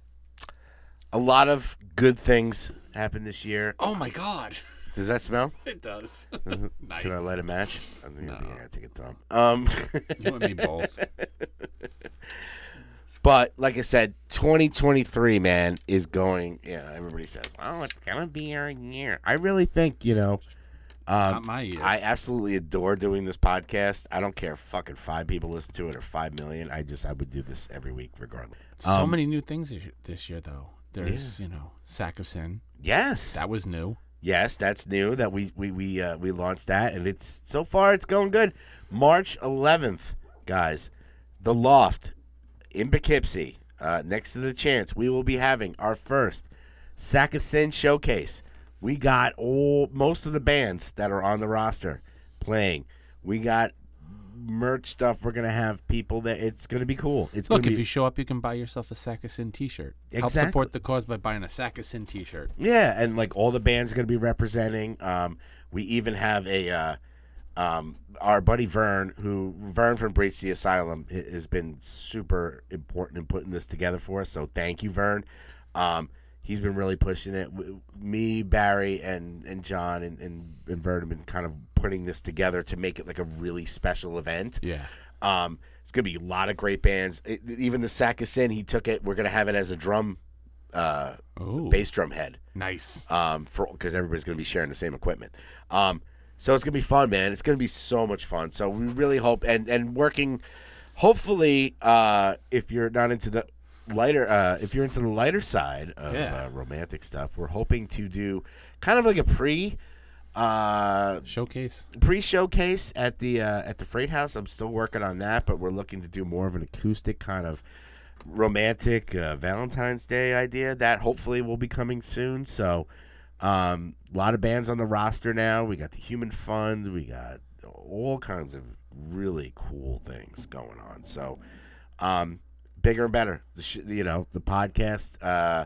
a lot of good things happened this year. Oh my God. Does that smell? [LAUGHS] It does. [LAUGHS] nice. Should I light a match? I think, I, think I gotta take a dump. Um, [LAUGHS] You and me both. but like I said, 2023, man, is going. Yeah, everybody says, "Oh, it's gonna be our year." I really think, you know, um, Not my year. I absolutely adore doing this podcast. I don't care if fucking five people listen to it or five million. I just I would do this every week regardless. so Um, many new things this year, though. There's, you know, Sack of Sin. Yes, That was new. yes, that's new. That we we we uh, we launched that, and it's so far it's going good. March 11th, guys, the Loft in Poughkeepsie, uh, next to the Chance, we will be having our first Sack of Sin showcase. We got all most of the bands that are on the roster playing. We got merch stuff. We're gonna have people that it's gonna be cool. It's Look, gonna if be you show up, you can buy yourself a Sack of Sin T-shirt. Help support the cause by buying a Sack of Sin T-shirt. Yeah, and like all the bands are going to be representing. Um, we even have a uh, um, our buddy Vern, who Vern from Breach the Asylum has been super important in putting this together for us. So thank you, Vern. Um, he's been really pushing it. Me, Barry, and and John and, and, and Vern have been kind of putting this together to make it like a really special event. Yeah. Um, it's gonna be a lot of great bands. It- even the Sack of Sin, he took it. We're gonna have it as a drum, uh, Ooh, bass drum head nice. um, for because everybody's going to be sharing the same equipment. Um, so it's going to be fun, man. It's going to be so much fun. So we really hope and and working. Hopefully, uh, if you're not into the lighter, uh, if you're into the lighter side of Yeah. uh, romantic stuff, we're hoping to do kind of like a pre. Uh, Showcase. pre showcase at the uh, at the Freight House. I'm still working on that, but we're looking to do more of an acoustic kind of romantic uh, Valentine's Day idea. That hopefully will be coming soon. So, um, a lot of bands on the roster now. We got the Human Fund. We got all kinds of really cool things going on. So, um, bigger and better. The sh- you know the podcast. Uh,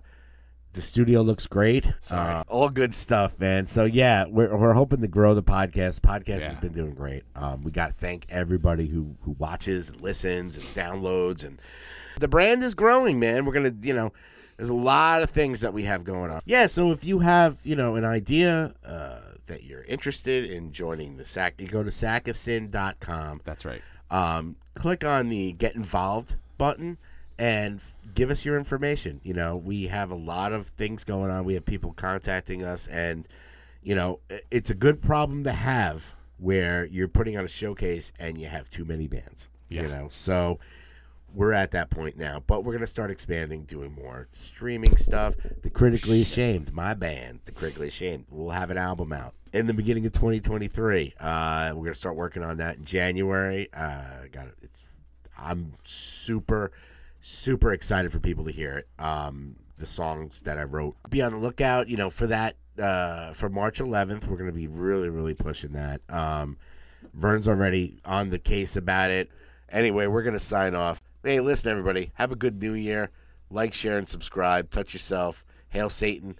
the studio looks great. Uh, all good stuff, man. So yeah, we're, we're hoping to grow the podcast. Podcast has been doing great. Um, we got to thank everybody who who watches and listens and downloads, and the brand is growing, man. We're gonna, you know, there's a lot of things that we have going on. Yeah. So if you have, you know, an idea uh, that you're interested in joining the SAC, you go to sackofsin.com That's right. um, click on the get involved button and give us your information. You know, we have a lot of things going on. We have people contacting us, and you know, it's a good problem to have where you're putting on a showcase and you have too many bands. You know, so we're at that point now, but we're gonna start expanding, doing more streaming stuff. The Critically Ashamed, my band, The Critically Ashamed, we'll have an album out in the beginning of 2023. Uh, we're gonna start working on that in January. Uh, got it. It's I'm super, super excited for people to hear it. Um, the songs that I wrote. Be on the lookout, you know, for that. Uh, for March 11th, we're gonna be really, really pushing that. Um, Vern's already on the case about it. Anyway, we're gonna sign off. Hey, listen, everybody, have a good New Year. Like, share, and subscribe. Touch yourself. Hail Satan.